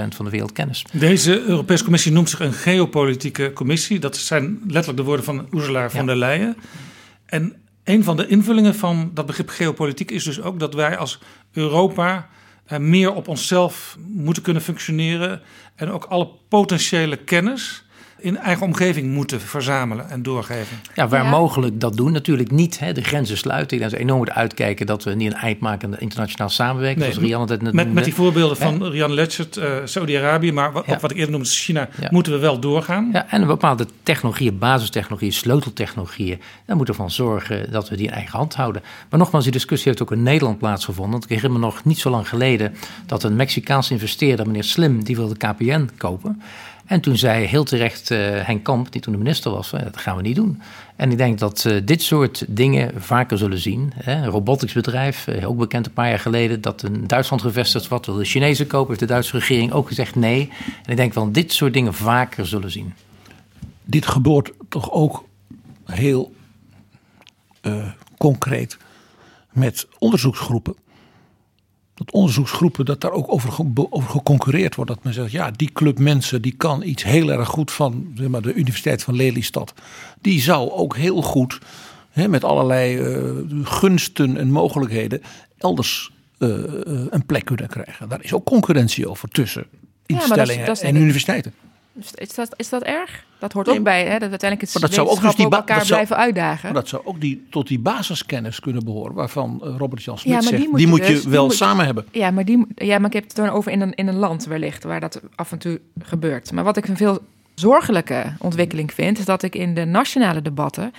van de wereldkennis. Deze Europese Commissie noemt zich een geopolitieke commissie. Dat zijn letterlijk de woorden van Ursula von der Leyen. En een van de invullingen van dat begrip geopolitiek is dus ook dat wij als Europa eh, meer op onszelf moeten kunnen functioneren en ook alle potentiële kennis in eigen omgeving moeten verzamelen en doorgeven. Ja, waar mogelijk dat doen. Natuurlijk niet hè, de grenzen sluiten. Dat we enorm moeten uitkijken dat we niet een eind maken aan de internationaal samenwerking. Nee, zoals Rianne het net met, noemde. met die voorbeelden van Rian Letchert, eh, Saudi-Arabië, maar wat, ook wat ik eerder noemde, China, moeten we wel doorgaan. Ja, en bepaalde technologieën, basistechnologieën, sleuteltechnologieën. Daar moeten we van zorgen dat we die in eigen hand houden. Maar nogmaals, die discussie heeft ook in Nederland plaatsgevonden. Want ik herinner me nog niet zo lang geleden dat een Mexicaanse investeerder, meneer Slim, die wilde KPN kopen. En toen zei heel terecht eh, Henk Kamp, die toen de minister was, eh, dat gaan we niet doen. En ik denk dat eh, dit soort dingen vaker zullen zien. Hè. Een roboticsbedrijf, ook bekend een paar jaar geleden, dat in Duitsland gevestigd wordt, wil de Chinezen kopen, heeft de Duitse regering ook gezegd nee. En ik denk wel dit soort dingen vaker zullen zien. Dit gebeurt toch ook heel concreet met onderzoeksgroepen. Dat onderzoeksgroepen, dat daar ook over, over geconcurreerd wordt. Dat men zegt, ja, die club mensen die kan iets heel erg goed van zeg maar, de Universiteit van Lelystad. Die zou ook heel goed hè, met allerlei eh, gunsten en mogelijkheden elders eh, eh, een plek kunnen krijgen. Daar is ook concurrentie over tussen maar dat is- instellingen dat is en universiteiten. Is dat, is dat erg? Dat hoort Nee, ook bij, hè? Dat uiteindelijk het Maar dat zou ook dus die elkaar zou- blijven uitdagen. Maar dat zou ook die, tot die basiskennis kunnen behoren, waarvan eh, Robert Jan Ja, Smit zegt, die die moet je dus- wel moet- samen hebben. Ja, maar, die, ja, maar ik heb het dan over in een, in een land wellicht waar dat af en toe gebeurt. Maar wat ik een veel zorgelijke ontwikkeling vind, is dat ik in de nationale debatten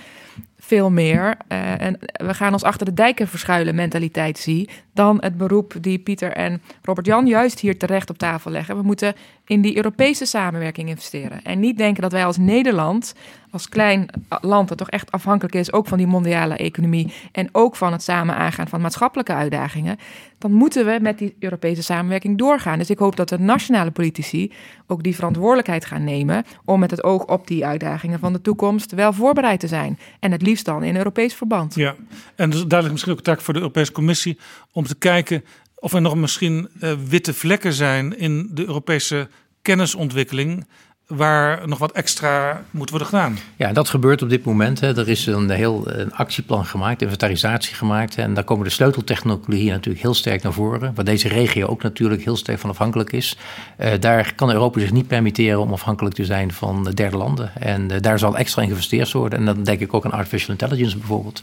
veel meer eh, en we gaan ons achter de dijken verschuilen mentaliteit zie dan het beroep die Pieter en Robert Jan juist hier terecht op tafel leggen. We moeten in die Europese samenwerking investeren en niet denken dat wij als Nederland, als klein land dat toch echt afhankelijk is ook van die mondiale economie en ook van het samen aangaan van maatschappelijke uitdagingen, dan moeten we met die Europese samenwerking doorgaan. Dus ik hoop dat de nationale politici ook die verantwoordelijkheid gaan nemen om met het oog op die uitdagingen van de toekomst wel voorbereid te zijn. En het dan in Europees verband. Ja, en dus duidelijk misschien ook een taak voor de Europese Commissie om te kijken of er nog misschien eh, witte vlekken zijn in de Europese kennisontwikkeling waar nog wat extra moet worden gedaan. Ja, dat gebeurt op dit moment. Hè. Er is een heel een actieplan gemaakt, inventarisatie gemaakt. En daar komen de sleuteltechnologieën natuurlijk heel sterk naar voren. Waar deze regio ook natuurlijk heel sterk van afhankelijk is. Eh, daar kan Europa zich niet permitteren om afhankelijk te zijn van de derde landen. En eh, daar zal extra in geïnvesteerd worden. En dan denk ik ook aan artificial intelligence bijvoorbeeld.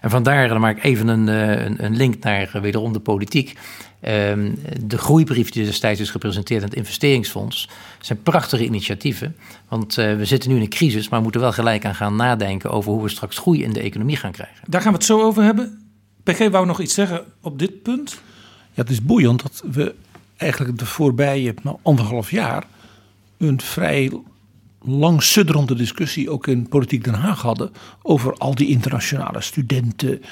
En vandaar, dan maak ik even een, eh, een, een link naar eh, wederom de politiek. Ehm, de groeibrief die destijds is gepresenteerd aan het investeringsfonds zijn prachtige initiatieven. Want eh, we zitten nu in een crisis, maar we moeten wel gelijk aan gaan nadenken over hoe we straks groei in de economie gaan krijgen. Daar gaan we het zo over hebben. PG wou nog iets zeggen op dit punt. Ja, het is boeiend dat we eigenlijk de voorbije nou, anderhalf jaar een vrij lang sudderende discussie ook in Politiek Den Haag hadden over al die internationale studenten.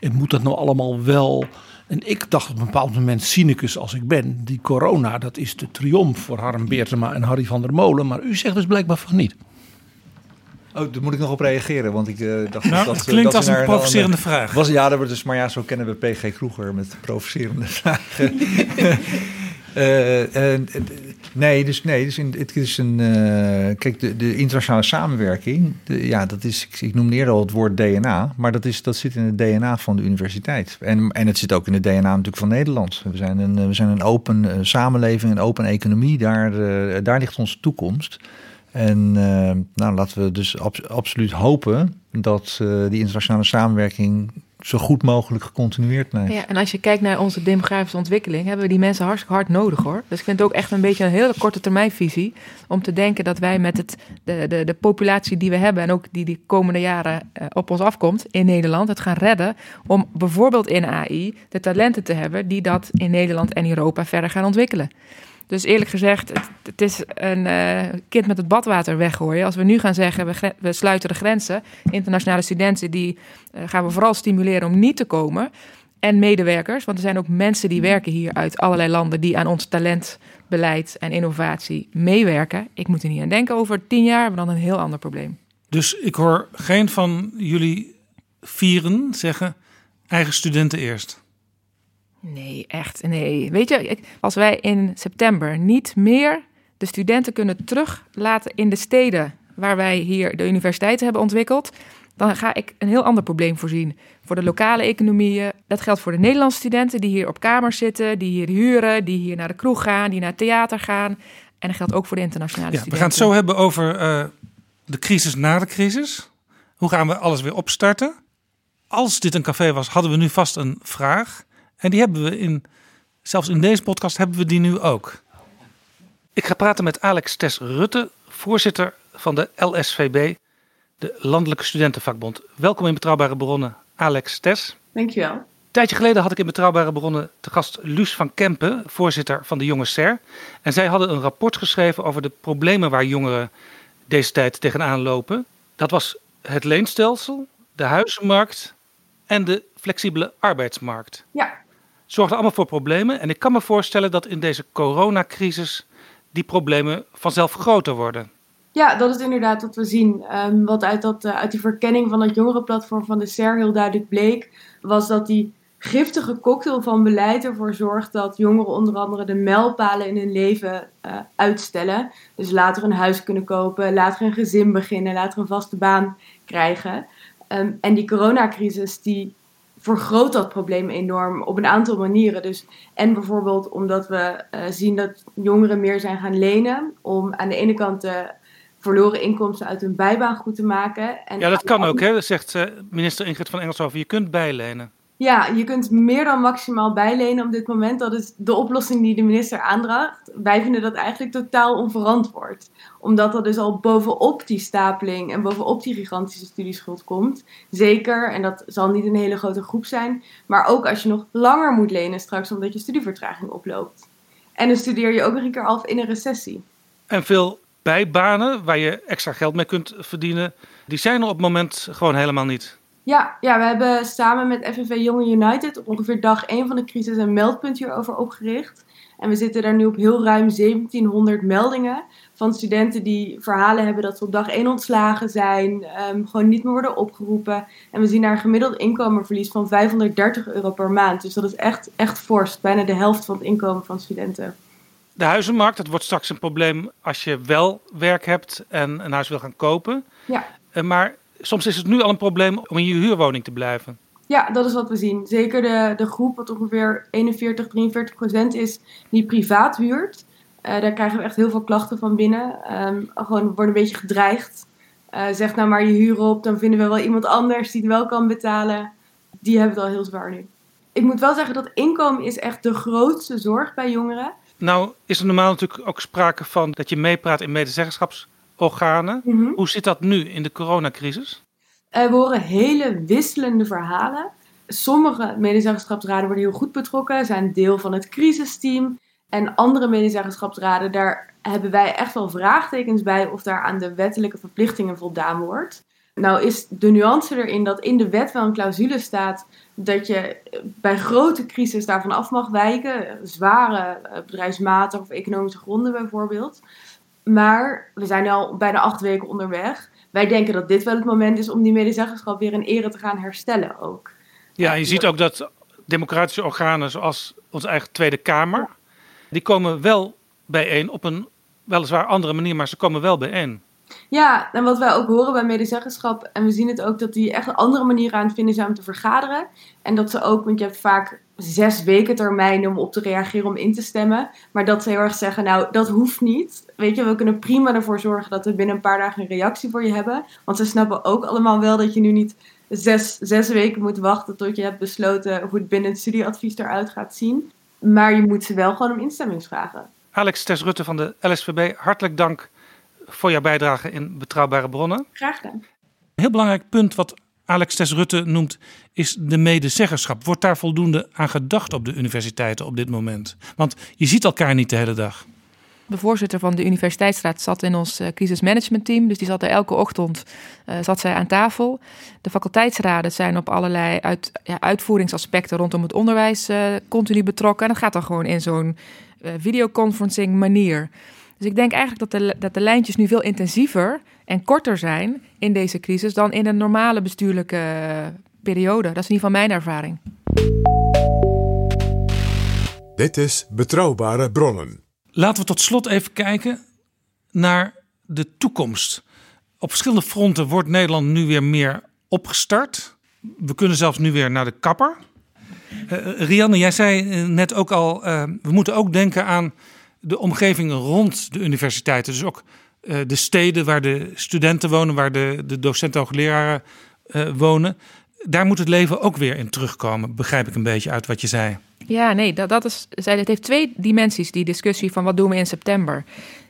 En moet dat nou allemaal wel? En ik dacht op een bepaald moment, cynicus als ik ben, die corona, dat is de triomf voor Harm Beertema en Harry van der Molen. Maar u zegt dus blijkbaar van niet. Oh, daar moet ik nog op reageren, want ik eh, dacht Nou, dat... het klinkt dat als een provocerende vraag. Was, ja, dat wordt dus, maar ja, zo kennen we PG Kroeger met provocerende vragen. Eh, eh, nee, dus, nee, dus het is een... eh, kijk, de, de internationale samenwerking, ja, dat is... Ik, ik noemde eerder al het woord DNA, maar dat, is, dat zit in het DNA van de universiteit. En, en het zit ook in het DNA natuurlijk van Nederland. We zijn een, we zijn een open samenleving, een open economie. Daar, daar ligt onze toekomst. En nou, laten we dus ab- absoluut hopen dat die internationale samenwerking zo goed mogelijk gecontinueerd blijft. Ja, en als je kijkt naar onze demografische ontwikkeling, hebben we die mensen hartstikke hard nodig hoor. Dus ik vind het ook echt een beetje een hele korte termijnvisie om te denken dat wij met het, de, de, de populatie die we hebben en ook die die komende jaren eh, op ons afkomt in Nederland, het gaan redden om bijvoorbeeld in AI de talenten te hebben die dat in Nederland en Europa verder gaan ontwikkelen. Dus eerlijk gezegd, het, het is een eh, kind met het badwater weggooien. Als we nu gaan zeggen, we, sluiten de grenzen. Internationale studenten, die eh, gaan we vooral stimuleren om niet te komen. en medewerkers. Want er zijn ook mensen die werken hier uit allerlei landen die aan ons talentbeleid en innovatie meewerken. Ik moet er niet aan denken. Over tien jaar hebben we dan een heel ander probleem. Dus ik hoor geen van jullie vieren zeggen eigen studenten eerst. Nee, echt. Nee. Weet je, als wij in september niet meer de studenten kunnen teruglaten in de steden waar wij hier de universiteiten hebben ontwikkeld, dan ga ik een heel ander probleem voorzien. Voor de lokale economieën. Dat geldt voor de Nederlandse studenten die hier op kamers zitten, die hier huren, die hier naar de kroeg gaan, die naar het theater gaan. En dat geldt ook voor de internationale Ja, we studenten. gaan het zo hebben over eh, de crisis na de crisis. Hoe gaan we alles weer opstarten? Als dit een café was, hadden we nu vast een vraag. En die hebben we in, zelfs in deze podcast hebben we die nu ook. Ik ga praten met Alex Tes Rutte, voorzitter van de LSVB, de Landelijke Studentenvakbond. Welkom in Betrouwbare Bronnen, Alex Tes. Dankjewel. Een tijdje geleden had ik in Betrouwbare Bronnen te gast Luus van Kempen, voorzitter van de Jonge SER. En zij hadden een rapport geschreven over de problemen waar jongeren deze tijd tegenaan lopen. Dat was het leenstelsel, de huizenmarkt en de flexibele arbeidsmarkt. Ja. Zorgden allemaal voor problemen. En ik kan me voorstellen dat in deze coronacrisis die problemen vanzelf groter worden. Ja, dat is inderdaad wat we zien. Ehm, wat uit, dat, eh, uit die verkenning van het jongerenplatform van de SER heel duidelijk bleek, was dat die giftige cocktail van beleid ervoor zorgt dat jongeren onder andere de mijlpalen in hun leven eh, uitstellen. Dus later een huis kunnen kopen, later een gezin beginnen, later een vaste baan krijgen. Ehm, en die coronacrisis die vergroot dat probleem enorm op een aantal manieren. Dus, en bijvoorbeeld omdat we eh, zien dat jongeren meer zijn gaan lenen om aan de ene kant de verloren inkomsten uit hun bijbaan goed te maken. En Ja, dat kan ook, hè? zegt eh, minister Ingrid van Engelshoven. Je kunt bijlenen. Ja, je kunt meer dan maximaal bijlenen op dit moment. Dat is de oplossing die de minister aandraagt. Wij vinden dat eigenlijk totaal onverantwoord. Omdat dat dus al bovenop die stapeling en bovenop die gigantische studieschuld komt. Zeker, en dat zal niet een hele grote groep zijn. Maar ook als je nog langer moet lenen straks omdat je studievertraging oploopt. En dan studeer je ook nog een keer half in een recessie. En veel bijbanen waar je extra geld mee kunt verdienen, die zijn er op het moment gewoon helemaal niet. Ja, ja, we hebben samen met FNV Jonge United op ongeveer dag 1 van de crisis een meldpunt hierover opgericht. En we zitten daar nu op heel ruim 1700 meldingen van studenten die verhalen hebben dat ze op dag 1 ontslagen zijn, ehm, gewoon niet meer worden opgeroepen. En we zien daar een gemiddeld inkomenverlies van 530 euro per maand. Dus dat is echt, echt fors, bijna de helft van het inkomen van studenten. De huizenmarkt, dat wordt straks een probleem als je wel werk hebt en een huis wil gaan kopen. Ja. Eh, Maar soms is het nu al een probleem om in je huurwoning te blijven. Ja, dat is wat we zien. Zeker de, de groep, wat ongeveer 41, 43 procent is, die privaat huurt. Eh, daar krijgen we echt heel veel klachten van binnen. Ehm, gewoon worden een beetje gedreigd. Eh, zeg nou maar je huur op, dan vinden we wel iemand anders die het wel kan betalen. Die hebben het al heel zwaar nu. Ik moet wel zeggen dat inkomen is echt de grootste zorg bij jongeren. Nou is er normaal natuurlijk ook sprake van dat je meepraat in medezeggenschapsorganen. Mhm. Hoe zit dat nu in de coronacrisis? Eh, we horen hele wisselende verhalen. Sommige medezeggenschapsraden worden heel goed betrokken, zijn deel van het crisisteam. En andere medezeggenschapsraden, daar hebben wij echt wel vraagtekens bij of daar aan de wettelijke verplichtingen voldaan wordt. Nou is de nuance erin dat in de wet wel een clausule staat dat je bij grote crisis daarvan af mag wijken. Zware eh, bedrijfsmatige of economische gronden bijvoorbeeld. Maar we zijn nu al bijna acht weken onderweg. Wij denken dat dit wel het moment is om die medezeggenschap weer in ere te gaan herstellen ook. Ja, je ziet ook dat democratische organen zoals onze eigen Tweede Kamer, die komen wel bijeen op een weliswaar andere manier, maar ze komen wel bijeen. Ja, en wat wij ook horen bij medezeggenschap, en we zien het ook dat die echt een andere manier aan het vinden zijn om te vergaderen. En dat ze ook, want je hebt vaak zes weken termijnen om op te reageren, om in te stemmen. Maar dat ze heel erg zeggen, nou, dat hoeft niet. Weet je, we kunnen prima ervoor zorgen dat we binnen een paar dagen een reactie voor je hebben. Want ze snappen ook allemaal wel dat je nu niet zes, zes weken moet wachten tot je hebt besloten hoe het binnen het studieadvies eruit gaat zien. Maar je moet ze wel gewoon om instemming vragen. Alex Tess Rutte van de LSVB, hartelijk dank voor jouw bijdrage in Betrouwbare Bronnen. Graag gedaan. Een heel belangrijk punt wat Alex Tess Rutte noemt, is de medezeggenschap. Wordt daar voldoende aan gedacht op de universiteiten op dit moment? Want je ziet elkaar niet de hele dag. de voorzitter van de Universiteitsraad, zat in ons uh, crisismanagementteam. Dus die zat er elke ochtend uh, zat zij aan tafel. De faculteitsraden zijn op allerlei uit, ja, uitvoeringsaspecten rondom het onderwijs uh, continu betrokken. En dat gaat dan gewoon in zo'n videoconferencing manier. Dus ik denk eigenlijk dat de, dat de lijntjes nu veel intensiever en korter zijn in deze crisis dan in een normale bestuurlijke periode. Dat is in ieder geval mijn ervaring. Dit is Betrouwbare Bronnen. Laten we tot slot even kijken naar de toekomst. Op verschillende fronten wordt Nederland nu weer meer opgestart. We kunnen zelfs nu weer naar de kapper. Uh, Rianne, jij zei net ook al, uh, we moeten ook denken aan de omgeving rond de universiteiten. Dus ook uh, de steden waar de studenten wonen, waar de, de docenten en hoogleraren wonen. Daar moet het leven ook weer in terugkomen, begrijp ik een beetje uit wat je zei. Ja, nee, dat, dat is, het heeft twee dimensies, die discussie van wat doen we in september.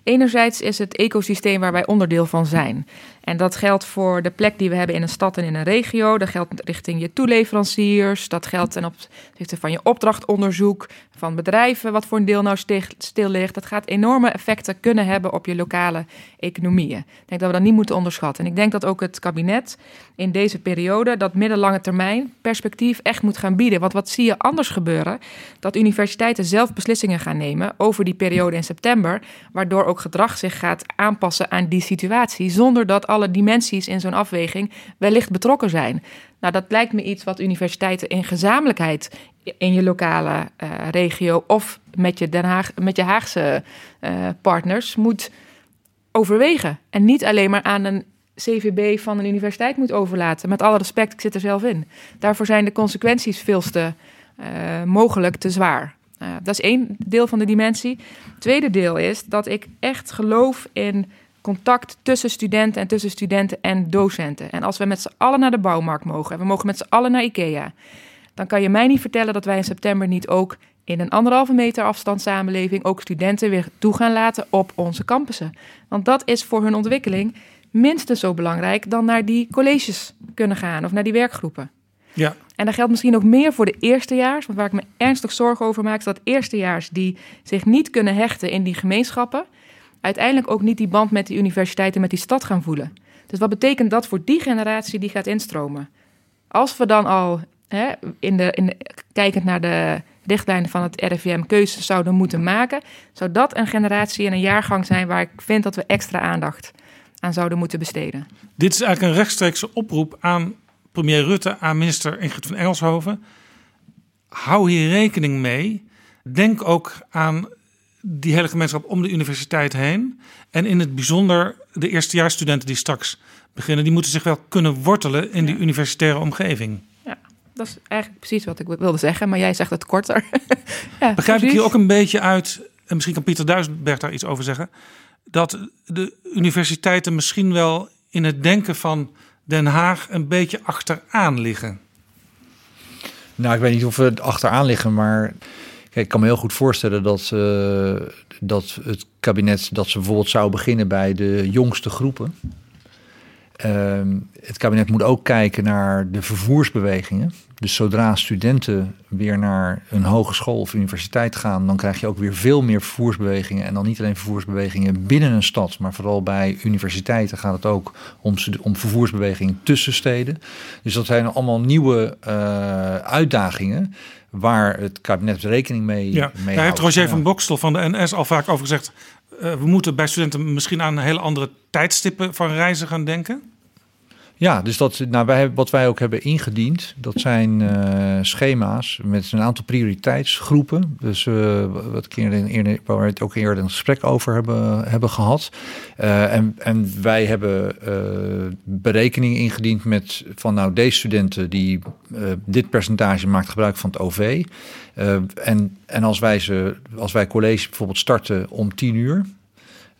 Enerzijds is het ecosysteem waar wij onderdeel van zijn. En dat geldt voor de plek die we hebben in een stad en in een regio. Dat geldt richting je toeleveranciers. Dat geldt ten opzichte van je opdrachtonderzoek, van bedrijven, wat voor een deel nou stil ligt. Dat gaat enorme effecten kunnen hebben op je lokale economieën. Ik denk dat we dat niet moeten onderschatten. En ik denk dat ook het kabinet in deze periode dat middellange termijn perspectief echt moet gaan bieden. Want wat zie je anders gebeuren? Dat universiteiten zelf beslissingen gaan nemen over die periode in september, waardoor ook gedrag zich gaat aanpassen aan die situatie, zonder dat alle dimensies in zo'n afweging wellicht betrokken zijn. Nou, dat lijkt me iets wat universiteiten in gezamenlijkheid in je lokale uh, regio of met je, Den met je Haagse uh, partners moet overwegen. En niet alleen maar aan een CVB van een universiteit moet overlaten. Met alle respect, ik zit er zelf in. Daarvoor zijn de consequenties veel te uh, mogelijk te zwaar. Uh, dat is één deel van de dimensie. Tweede deel is dat ik echt geloof in contact tussen studenten en tussen studenten en docenten. En als we met z'n allen naar de bouwmarkt mogen en we mogen met z'n allen naar IKEA, dan kan je mij niet vertellen dat wij in september niet ook in een anderhalve meter afstand samenleving ook studenten weer toe gaan laten op onze campussen. Want dat is voor hun ontwikkeling minstens zo belangrijk dan naar die colleges kunnen gaan of naar die werkgroepen. Ja. En dat geldt misschien ook meer voor de eerstejaars. Want waar ik me ernstig zorgen over maak, is dat eerstejaars die zich niet kunnen hechten in die gemeenschappen, uiteindelijk ook niet die band met die universiteiten, met die stad gaan voelen. Dus wat betekent dat voor die generatie die gaat instromen? Als we dan al, hè, in de, in de, kijkend naar de richtlijnen van het RIVM, keuzes zouden moeten maken, zou dat een generatie en een jaargang zijn waar ik vind dat we extra aandacht aan zouden moeten besteden. Dit is eigenlijk een rechtstreekse oproep aan premier Rutte aan minister Ingrid van Engelshoven. Hou hier rekening mee. Denk ook aan die hele gemeenschap om de universiteit heen. En in het bijzonder de eerstejaarsstudenten die straks beginnen. Die moeten zich wel kunnen wortelen in die universitaire omgeving. Ja, dat is eigenlijk precies wat ik wilde zeggen. Maar jij zegt het korter. ja, Begrijp precies. ik hier ook een beetje uit, en misschien kan Pieter Duisenberg daar iets over zeggen. Dat de universiteiten misschien wel in het denken van Den Haag een beetje achteraan liggen? Nou, ik weet niet of we achteraan liggen, maar kijk, ik kan me heel goed voorstellen dat, dat het kabinet dat ze bijvoorbeeld zou beginnen bij de jongste groepen. Uh, het kabinet moet ook kijken naar de vervoersbewegingen. Dus zodra studenten weer naar een hogeschool of universiteit gaan, dan krijg je ook weer veel meer vervoersbewegingen. En dan niet alleen vervoersbewegingen binnen een stad, maar vooral bij universiteiten gaat het ook om, om vervoersbewegingen tussen steden. Dus dat zijn allemaal nieuwe uh, uitdagingen waar het kabinet rekening mee, ja, mee Daar heeft Roger ja. van Bokstel van de NS al vaak over gezegd. Uh, we moeten bij studenten misschien aan hele andere tijdstippen van reizen gaan denken. Ja, dus dat, nou, wij, wat wij ook hebben ingediend, dat zijn uh, schema's met een aantal prioriteitsgroepen. Dus uh, wat ik eerder, waar we het ook eerder een gesprek over hebben, hebben gehad. Uh, en, en wij hebben berekeningen ingediend met van nou deze studenten die dit percentage maakt gebruik van het OV. en en als, wij ze, als wij college bijvoorbeeld starten om 10 uur,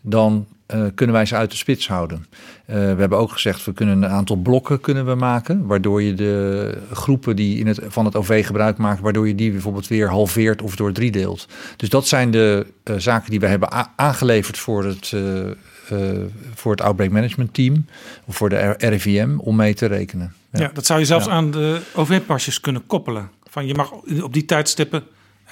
dan kunnen wij ze uit de spits houden. Uh, we hebben ook gezegd, we kunnen een aantal blokken kunnen we maken, waardoor je de groepen die in het, van het OV gebruik maken, waardoor je die bijvoorbeeld weer halveert of door drie deelt. Dus dat zijn de uh, zaken die we hebben aangeleverd voor het, voor het Outbreak Management Team, of voor de RIVM, om mee te rekenen. Ja, ja dat zou je zelfs ja. aan de OV-pasjes kunnen koppelen. Van je mag op die tijdstippen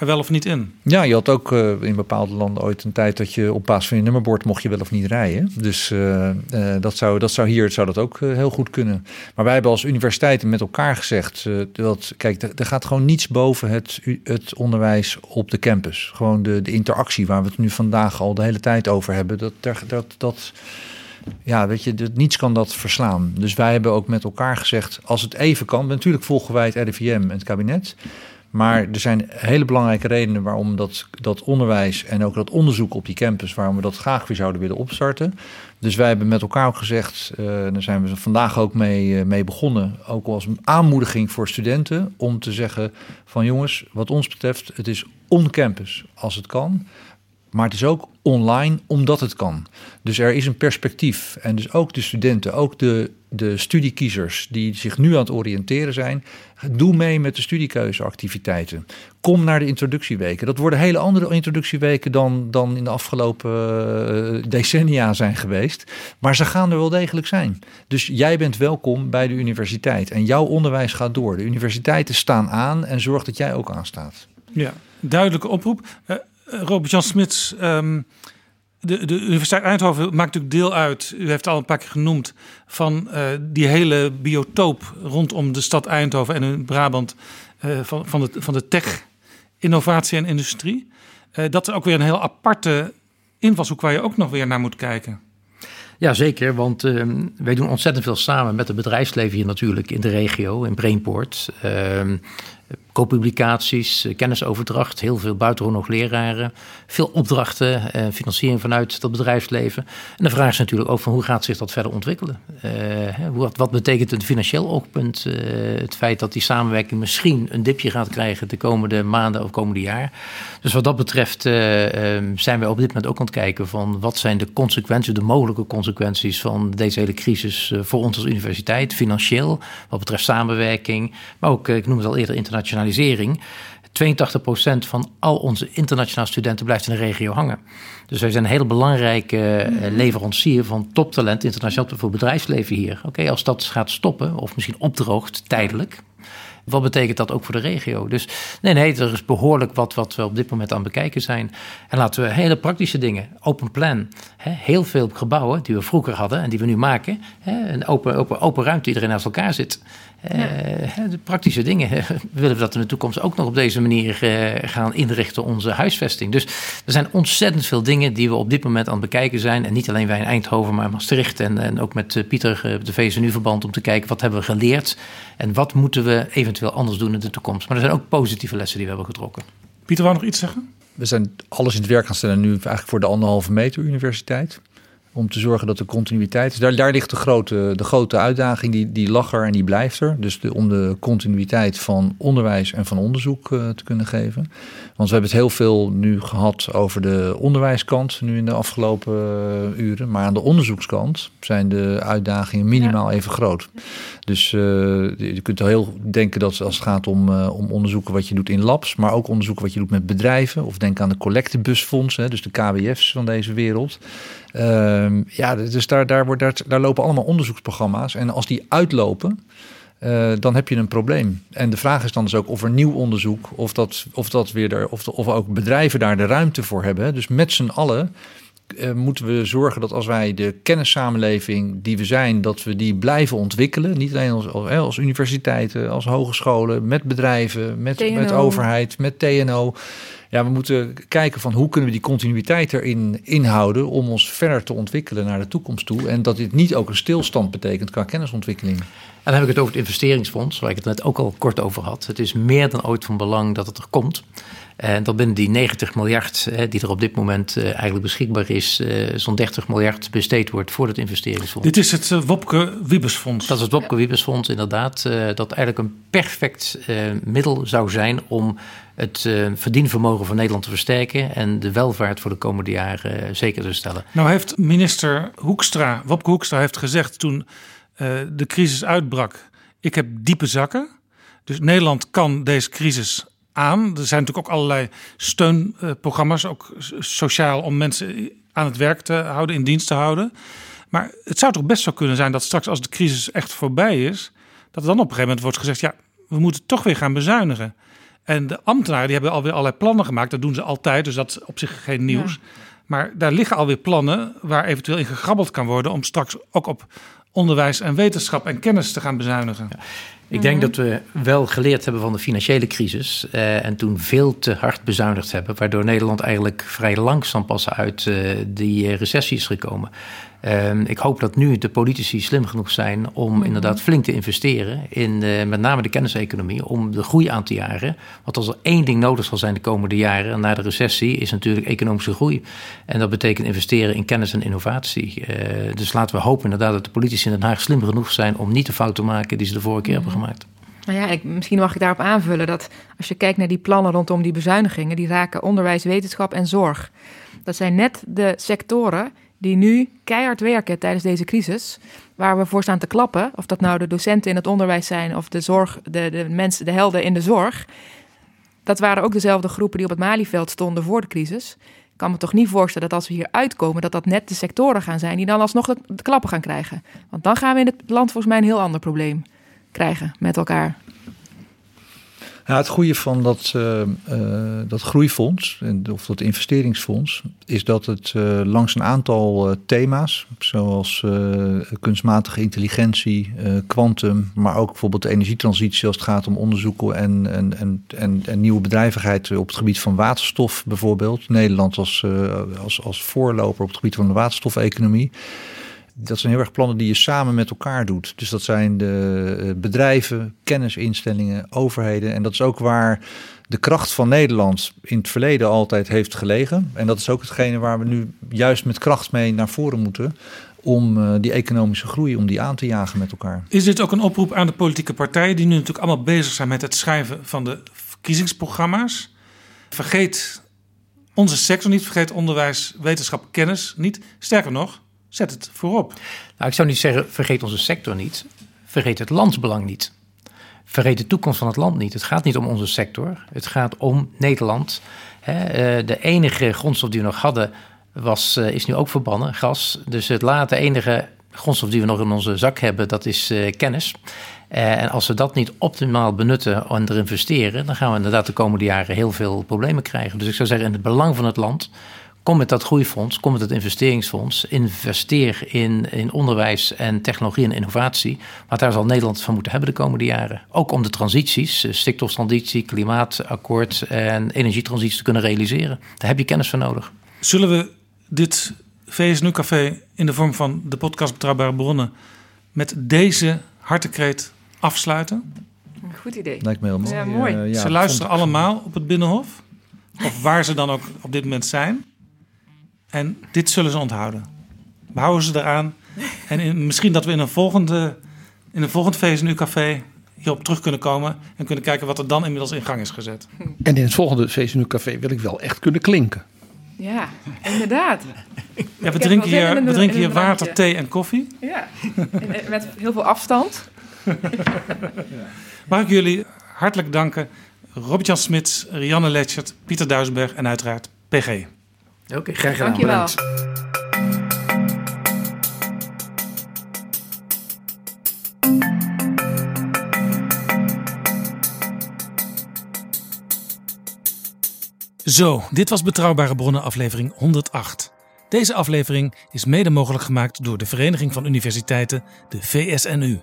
wel of niet in. Ja, je had ook uh, in bepaalde landen ooit een tijd dat je op basis van je nummerbord mocht je wel of niet rijden. Dus uh, uh, dat, zou, dat zou hier zou dat ook heel goed kunnen. Maar wij hebben als universiteiten met elkaar gezegd dat, kijk, er gaat gewoon niets boven het, het onderwijs op de campus. Gewoon de, de interactie waar we het nu vandaag al de hele tijd over hebben. Dat, dat, dat, ja, weet je, niets kan dat verslaan. Dus wij hebben ook met elkaar gezegd, als het even kan, natuurlijk volgen wij het RIVM en het kabinet. Maar er zijn hele belangrijke redenen waarom dat, dat onderwijs en ook dat onderzoek op die campus, waarom we dat graag weer zouden willen opstarten. Dus wij hebben met elkaar ook gezegd, uh, daar zijn we vandaag ook mee, uh, mee begonnen, ook als aanmoediging voor studenten, om te zeggen van jongens, wat ons betreft, het is on-campus als het kan. Maar het is ook online omdat het kan. Dus er is een perspectief. En dus ook de studenten, ook de, de studiekiezers die zich nu aan het oriënteren zijn, doe mee met de studiekeuzeactiviteiten. Kom naar de introductieweken. Dat worden hele andere introductieweken dan, dan in de afgelopen uh, decennia zijn geweest. Maar ze gaan er wel degelijk zijn. Dus jij bent welkom bij de universiteit. En jouw onderwijs gaat door. De universiteiten staan aan en zorg dat jij ook aanstaat. Ja, duidelijke oproep. Uh, Robert-Jan Smits, um, de, de Universiteit Eindhoven maakt natuurlijk deel uit, u heeft het al een paar keer genoemd, van uh, die hele biotoop rondom de stad Eindhoven en in Brabant uh, van, van, de, van de tech, innovatie en industrie. Dat is ook weer een heel aparte invalshoek waar je ook nog weer naar moet kijken. Ja, zeker. Want uh, wij doen ontzettend veel samen met het bedrijfsleven hier natuurlijk in de regio, in Brainport. Uh, co-publicaties, eh, kennisoverdracht, heel veel buitengewoon leraren, veel opdrachten, en financiering vanuit dat bedrijfsleven. En de vraag is natuurlijk ook van hoe gaat zich dat verder ontwikkelen? Uh, wat, wat betekent het financieel oogpunt? Het feit dat die samenwerking misschien een dipje gaat krijgen de komende maanden of komende jaar. Dus wat dat betreft uh, zijn wij op dit moment ook aan het kijken van wat zijn de consequenties, de mogelijke consequenties van deze hele crisis voor ons als universiteit, financieel, wat betreft samenwerking, maar ook, ik noem het al eerder, internationalisering internationalisering. 82% van al onze internationale studenten blijft in de regio hangen. Dus wij zijn een hele belangrijke eh, leverancier van toptalent internationaal voor bedrijfsleven hier. Oké, als dat gaat stoppen of misschien opdroogt tijdelijk, wat betekent dat ook voor de regio? Dus nee, nee, er is behoorlijk wat, wat we op dit moment aan het bekijken zijn. En laten we hele praktische dingen, open plan. Hè, heel veel gebouwen die we vroeger hadden en die we nu maken. Hè, een open, open, open ruimte, iedereen naast elkaar zit. Ja. Uh, de praktische dingen. Willen we dat in de toekomst ook nog op deze manier uh, gaan inrichten, onze huisvesting? Dus er zijn ontzettend veel dingen die we op dit moment aan het bekijken zijn. En niet alleen wij in Eindhoven, maar Maastricht. En, en ook met Pieter, de VSNU-verband, om te kijken wat hebben we geleerd. En wat moeten we eventueel anders doen in de toekomst. Maar er zijn ook positieve lessen die we hebben getrokken. Pieter, wou nog iets zeggen? We zijn alles in het werk gaan stellen nu eigenlijk voor de anderhalve meter universiteit om te zorgen dat de continuïteit is. Daar, daar ligt de grote, de grote uitdaging, die, die lag er en die blijft er. Dus de, om de continuïteit van onderwijs en van onderzoek uh, te kunnen geven. Want we hebben het heel veel nu gehad over de onderwijskant, nu in de afgelopen uh, uren. Maar aan de onderzoekskant zijn de uitdagingen minimaal ja. even groot. Dus uh, je kunt heel denken dat als het gaat om, om onderzoeken wat je doet in labs, maar ook onderzoeken wat je doet met bedrijven. Of denk aan de collectebusfondsen, dus de KWF's van deze wereld. Uh, ja, dus daar, daar, wordt, daar, daar lopen allemaal onderzoeksprogramma's. En als die uitlopen, uh, dan heb je een probleem. En de vraag is dan dus ook of er nieuw onderzoek, of dat, of dat weer er, of, of ook bedrijven daar de ruimte voor hebben. Dus met z'n allen uh, moeten we zorgen dat als wij de kennissamenleving die we zijn, dat we die blijven ontwikkelen. Niet alleen als, als, als universiteiten, als hogescholen, met bedrijven, met, met overheid, met TNO. Ja, we moeten kijken van hoe kunnen we die continuïteit erin inhouden om ons verder te ontwikkelen naar de toekomst toe. En dat dit niet ook een stilstand betekent qua kennisontwikkeling. En dan heb ik het over het investeringsfonds, waar ik het net ook al kort over had. Het is meer dan ooit van belang dat het er komt. En dat binnen die 90 miljard die er op dit moment eigenlijk beschikbaar is, zo'n 30 miljard besteed wordt voor het investeringsfonds. Dit is het Wopke Wiebesfonds. Dat is het Wopke Wiebesfonds, inderdaad. Dat eigenlijk een perfect middel zou zijn om het verdienvermogen van Nederland te versterken en de welvaart voor de komende jaren zeker te stellen. Nou heeft minister Hoekstra, Wopke Hoekstra, heeft gezegd toen de crisis uitbrak: ik heb diepe zakken. Dus Nederland kan deze crisis aan. Er zijn natuurlijk ook allerlei steunprogramma's, ook sociaal, om mensen aan het werk te houden, in dienst te houden. Maar het zou toch best zo kunnen zijn dat straks, als de crisis echt voorbij is, dat er dan op een gegeven moment wordt gezegd: ja, we moeten toch weer gaan bezuinigen. En de ambtenaren die hebben alweer allerlei plannen gemaakt. Dat doen ze altijd, dus dat is op zich geen nieuws. Maar daar liggen alweer plannen waar eventueel in gegrabbeld kan worden... om straks ook op onderwijs en wetenschap en kennis te gaan bezuinigen. Ik denk dat we wel geleerd hebben van de financiële crisis eh, en toen veel te hard bezuinigd hebben, waardoor Nederland eigenlijk vrij langzaam pas uit eh, die recessie is gekomen. Ehm, ik hoop dat nu de politici slim genoeg zijn om Mhm. inderdaad flink te investeren in eh, met name de kenniseconomie, om de groei aan te jagen. Want als er één ding nodig zal zijn de komende jaren na de recessie, is natuurlijk economische groei. En dat betekent investeren in kennis en innovatie. Eh, dus laten we hopen inderdaad dat de politici in Den Haag slim genoeg zijn om niet de fout te maken die ze de vorige keer hebben gemaakt. Nou ja, ik, misschien mag ik daarop aanvullen dat als je kijkt naar die plannen rondom die bezuinigingen, die raken onderwijs, wetenschap en zorg. Dat zijn net de sectoren die nu keihard werken tijdens deze crisis, waar we voor staan te klappen. Of dat nou de docenten in het onderwijs zijn of de zorg, de, de mensen, de helden in de zorg. Dat waren ook dezelfde groepen die op het Malieveld stonden voor de crisis. Ik kan me toch niet voorstellen dat als we hier uitkomen, dat dat net de sectoren gaan zijn die dan alsnog de, klappen gaan krijgen. Want dan gaan we in het land volgens mij een heel ander probleem krijgen met elkaar. Ja, het goede van dat, eh, eh, dat groeifonds, of dat investeringsfonds, is dat het eh, langs een aantal thema's, zoals kunstmatige intelligentie, kwantum, maar ook bijvoorbeeld de energietransitie als het gaat om onderzoeken en, en, en, en, nieuwe bedrijvigheid op het gebied van waterstof bijvoorbeeld. Nederland als, als, als voorloper op het gebied van de waterstofeconomie. Dat zijn heel erg plannen die je samen met elkaar doet. Dus dat zijn de eh, bedrijven, kennisinstellingen, overheden. En dat is ook waar de kracht van Nederland in het verleden altijd heeft gelegen. En dat is ook hetgene waar we nu juist met kracht mee naar voren moeten. Om eh, die economische groei, om die aan te jagen met elkaar. Is dit ook een oproep aan de politieke partijen die nu natuurlijk allemaal bezig zijn met het schrijven van de verkiezingsprogramma's? Vergeet onze sector niet, vergeet onderwijs, wetenschap, kennis niet. Sterker nog, zet het voorop. Nou, ik zou niet zeggen, vergeet onze sector niet. Vergeet het landsbelang niet. Vergeet de toekomst van het land niet. Het gaat niet om onze sector. Het gaat om Nederland. Eh, de enige grondstof die we nog hadden was, eh, is nu ook verbannen, gas. Dus het late enige grondstof die we nog in onze zak hebben, dat is eh, kennis. En als we dat niet optimaal benutten en er investeren, dan gaan we inderdaad de komende jaren heel veel problemen krijgen. Dus ik zou zeggen, in het belang van het land, kom met dat groeifonds, kom met dat investeringsfonds, investeer in, in onderwijs en technologie en innovatie. Want daar zal Nederland van moeten hebben de komende jaren. Ook om de transities, eh, stikstoftransitie, klimaatakkoord en energietransitie te kunnen realiseren. Daar heb je kennis voor nodig. Zullen we dit VSNU-café in de vorm van de podcast Betrouwbare Bronnen met deze hartekreet afsluiten? Goed idee. Lijkt me heel mooi. Ja, mooi. Eh, ja, ze luisteren vond allemaal op het Binnenhof. Of waar ze dan ook op dit moment zijn. En dit zullen ze onthouden. Behouden ze eraan. En in- misschien dat we in een volgende, in een volgend VSNU-café hierop terug kunnen komen. En kunnen kijken wat er dan inmiddels in gang is gezet. En in het volgende VSNU Café wil ik wel echt kunnen klinken. Ja, inderdaad. Ja, we drinken hier, in we drinken in hier water, thee en koffie. Ja, en, eh, met heel veel afstand. Mag ik jullie hartelijk danken. Robert-Jan Smits, Rianne Letchert, Pieter Duisenberg en uiteraard PG. Oké, graag gedaan. Dankjewel. Bedankt. Zo, dit was Betrouwbare Bronnen aflevering 108. Deze aflevering is mede mogelijk gemaakt door de Vereniging van Universiteiten, de VSNU.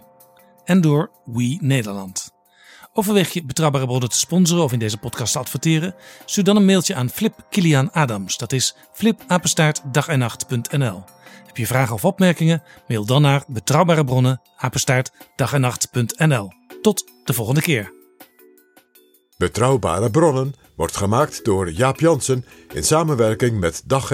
En door We Nederland. Overweeg je Betrouwbare Bronnen te sponsoren of in deze podcast te adverteren? Stuur dan een mailtje aan Flip Kilian Adams. Dat is flipapenstaartdagenacht.nl Heb je vragen of opmerkingen? Mail dan naar Betrouwbare Bronnen. Tot de volgende keer. Betrouwbare bronnen wordt gemaakt door Jaap Jansen in samenwerking met dag.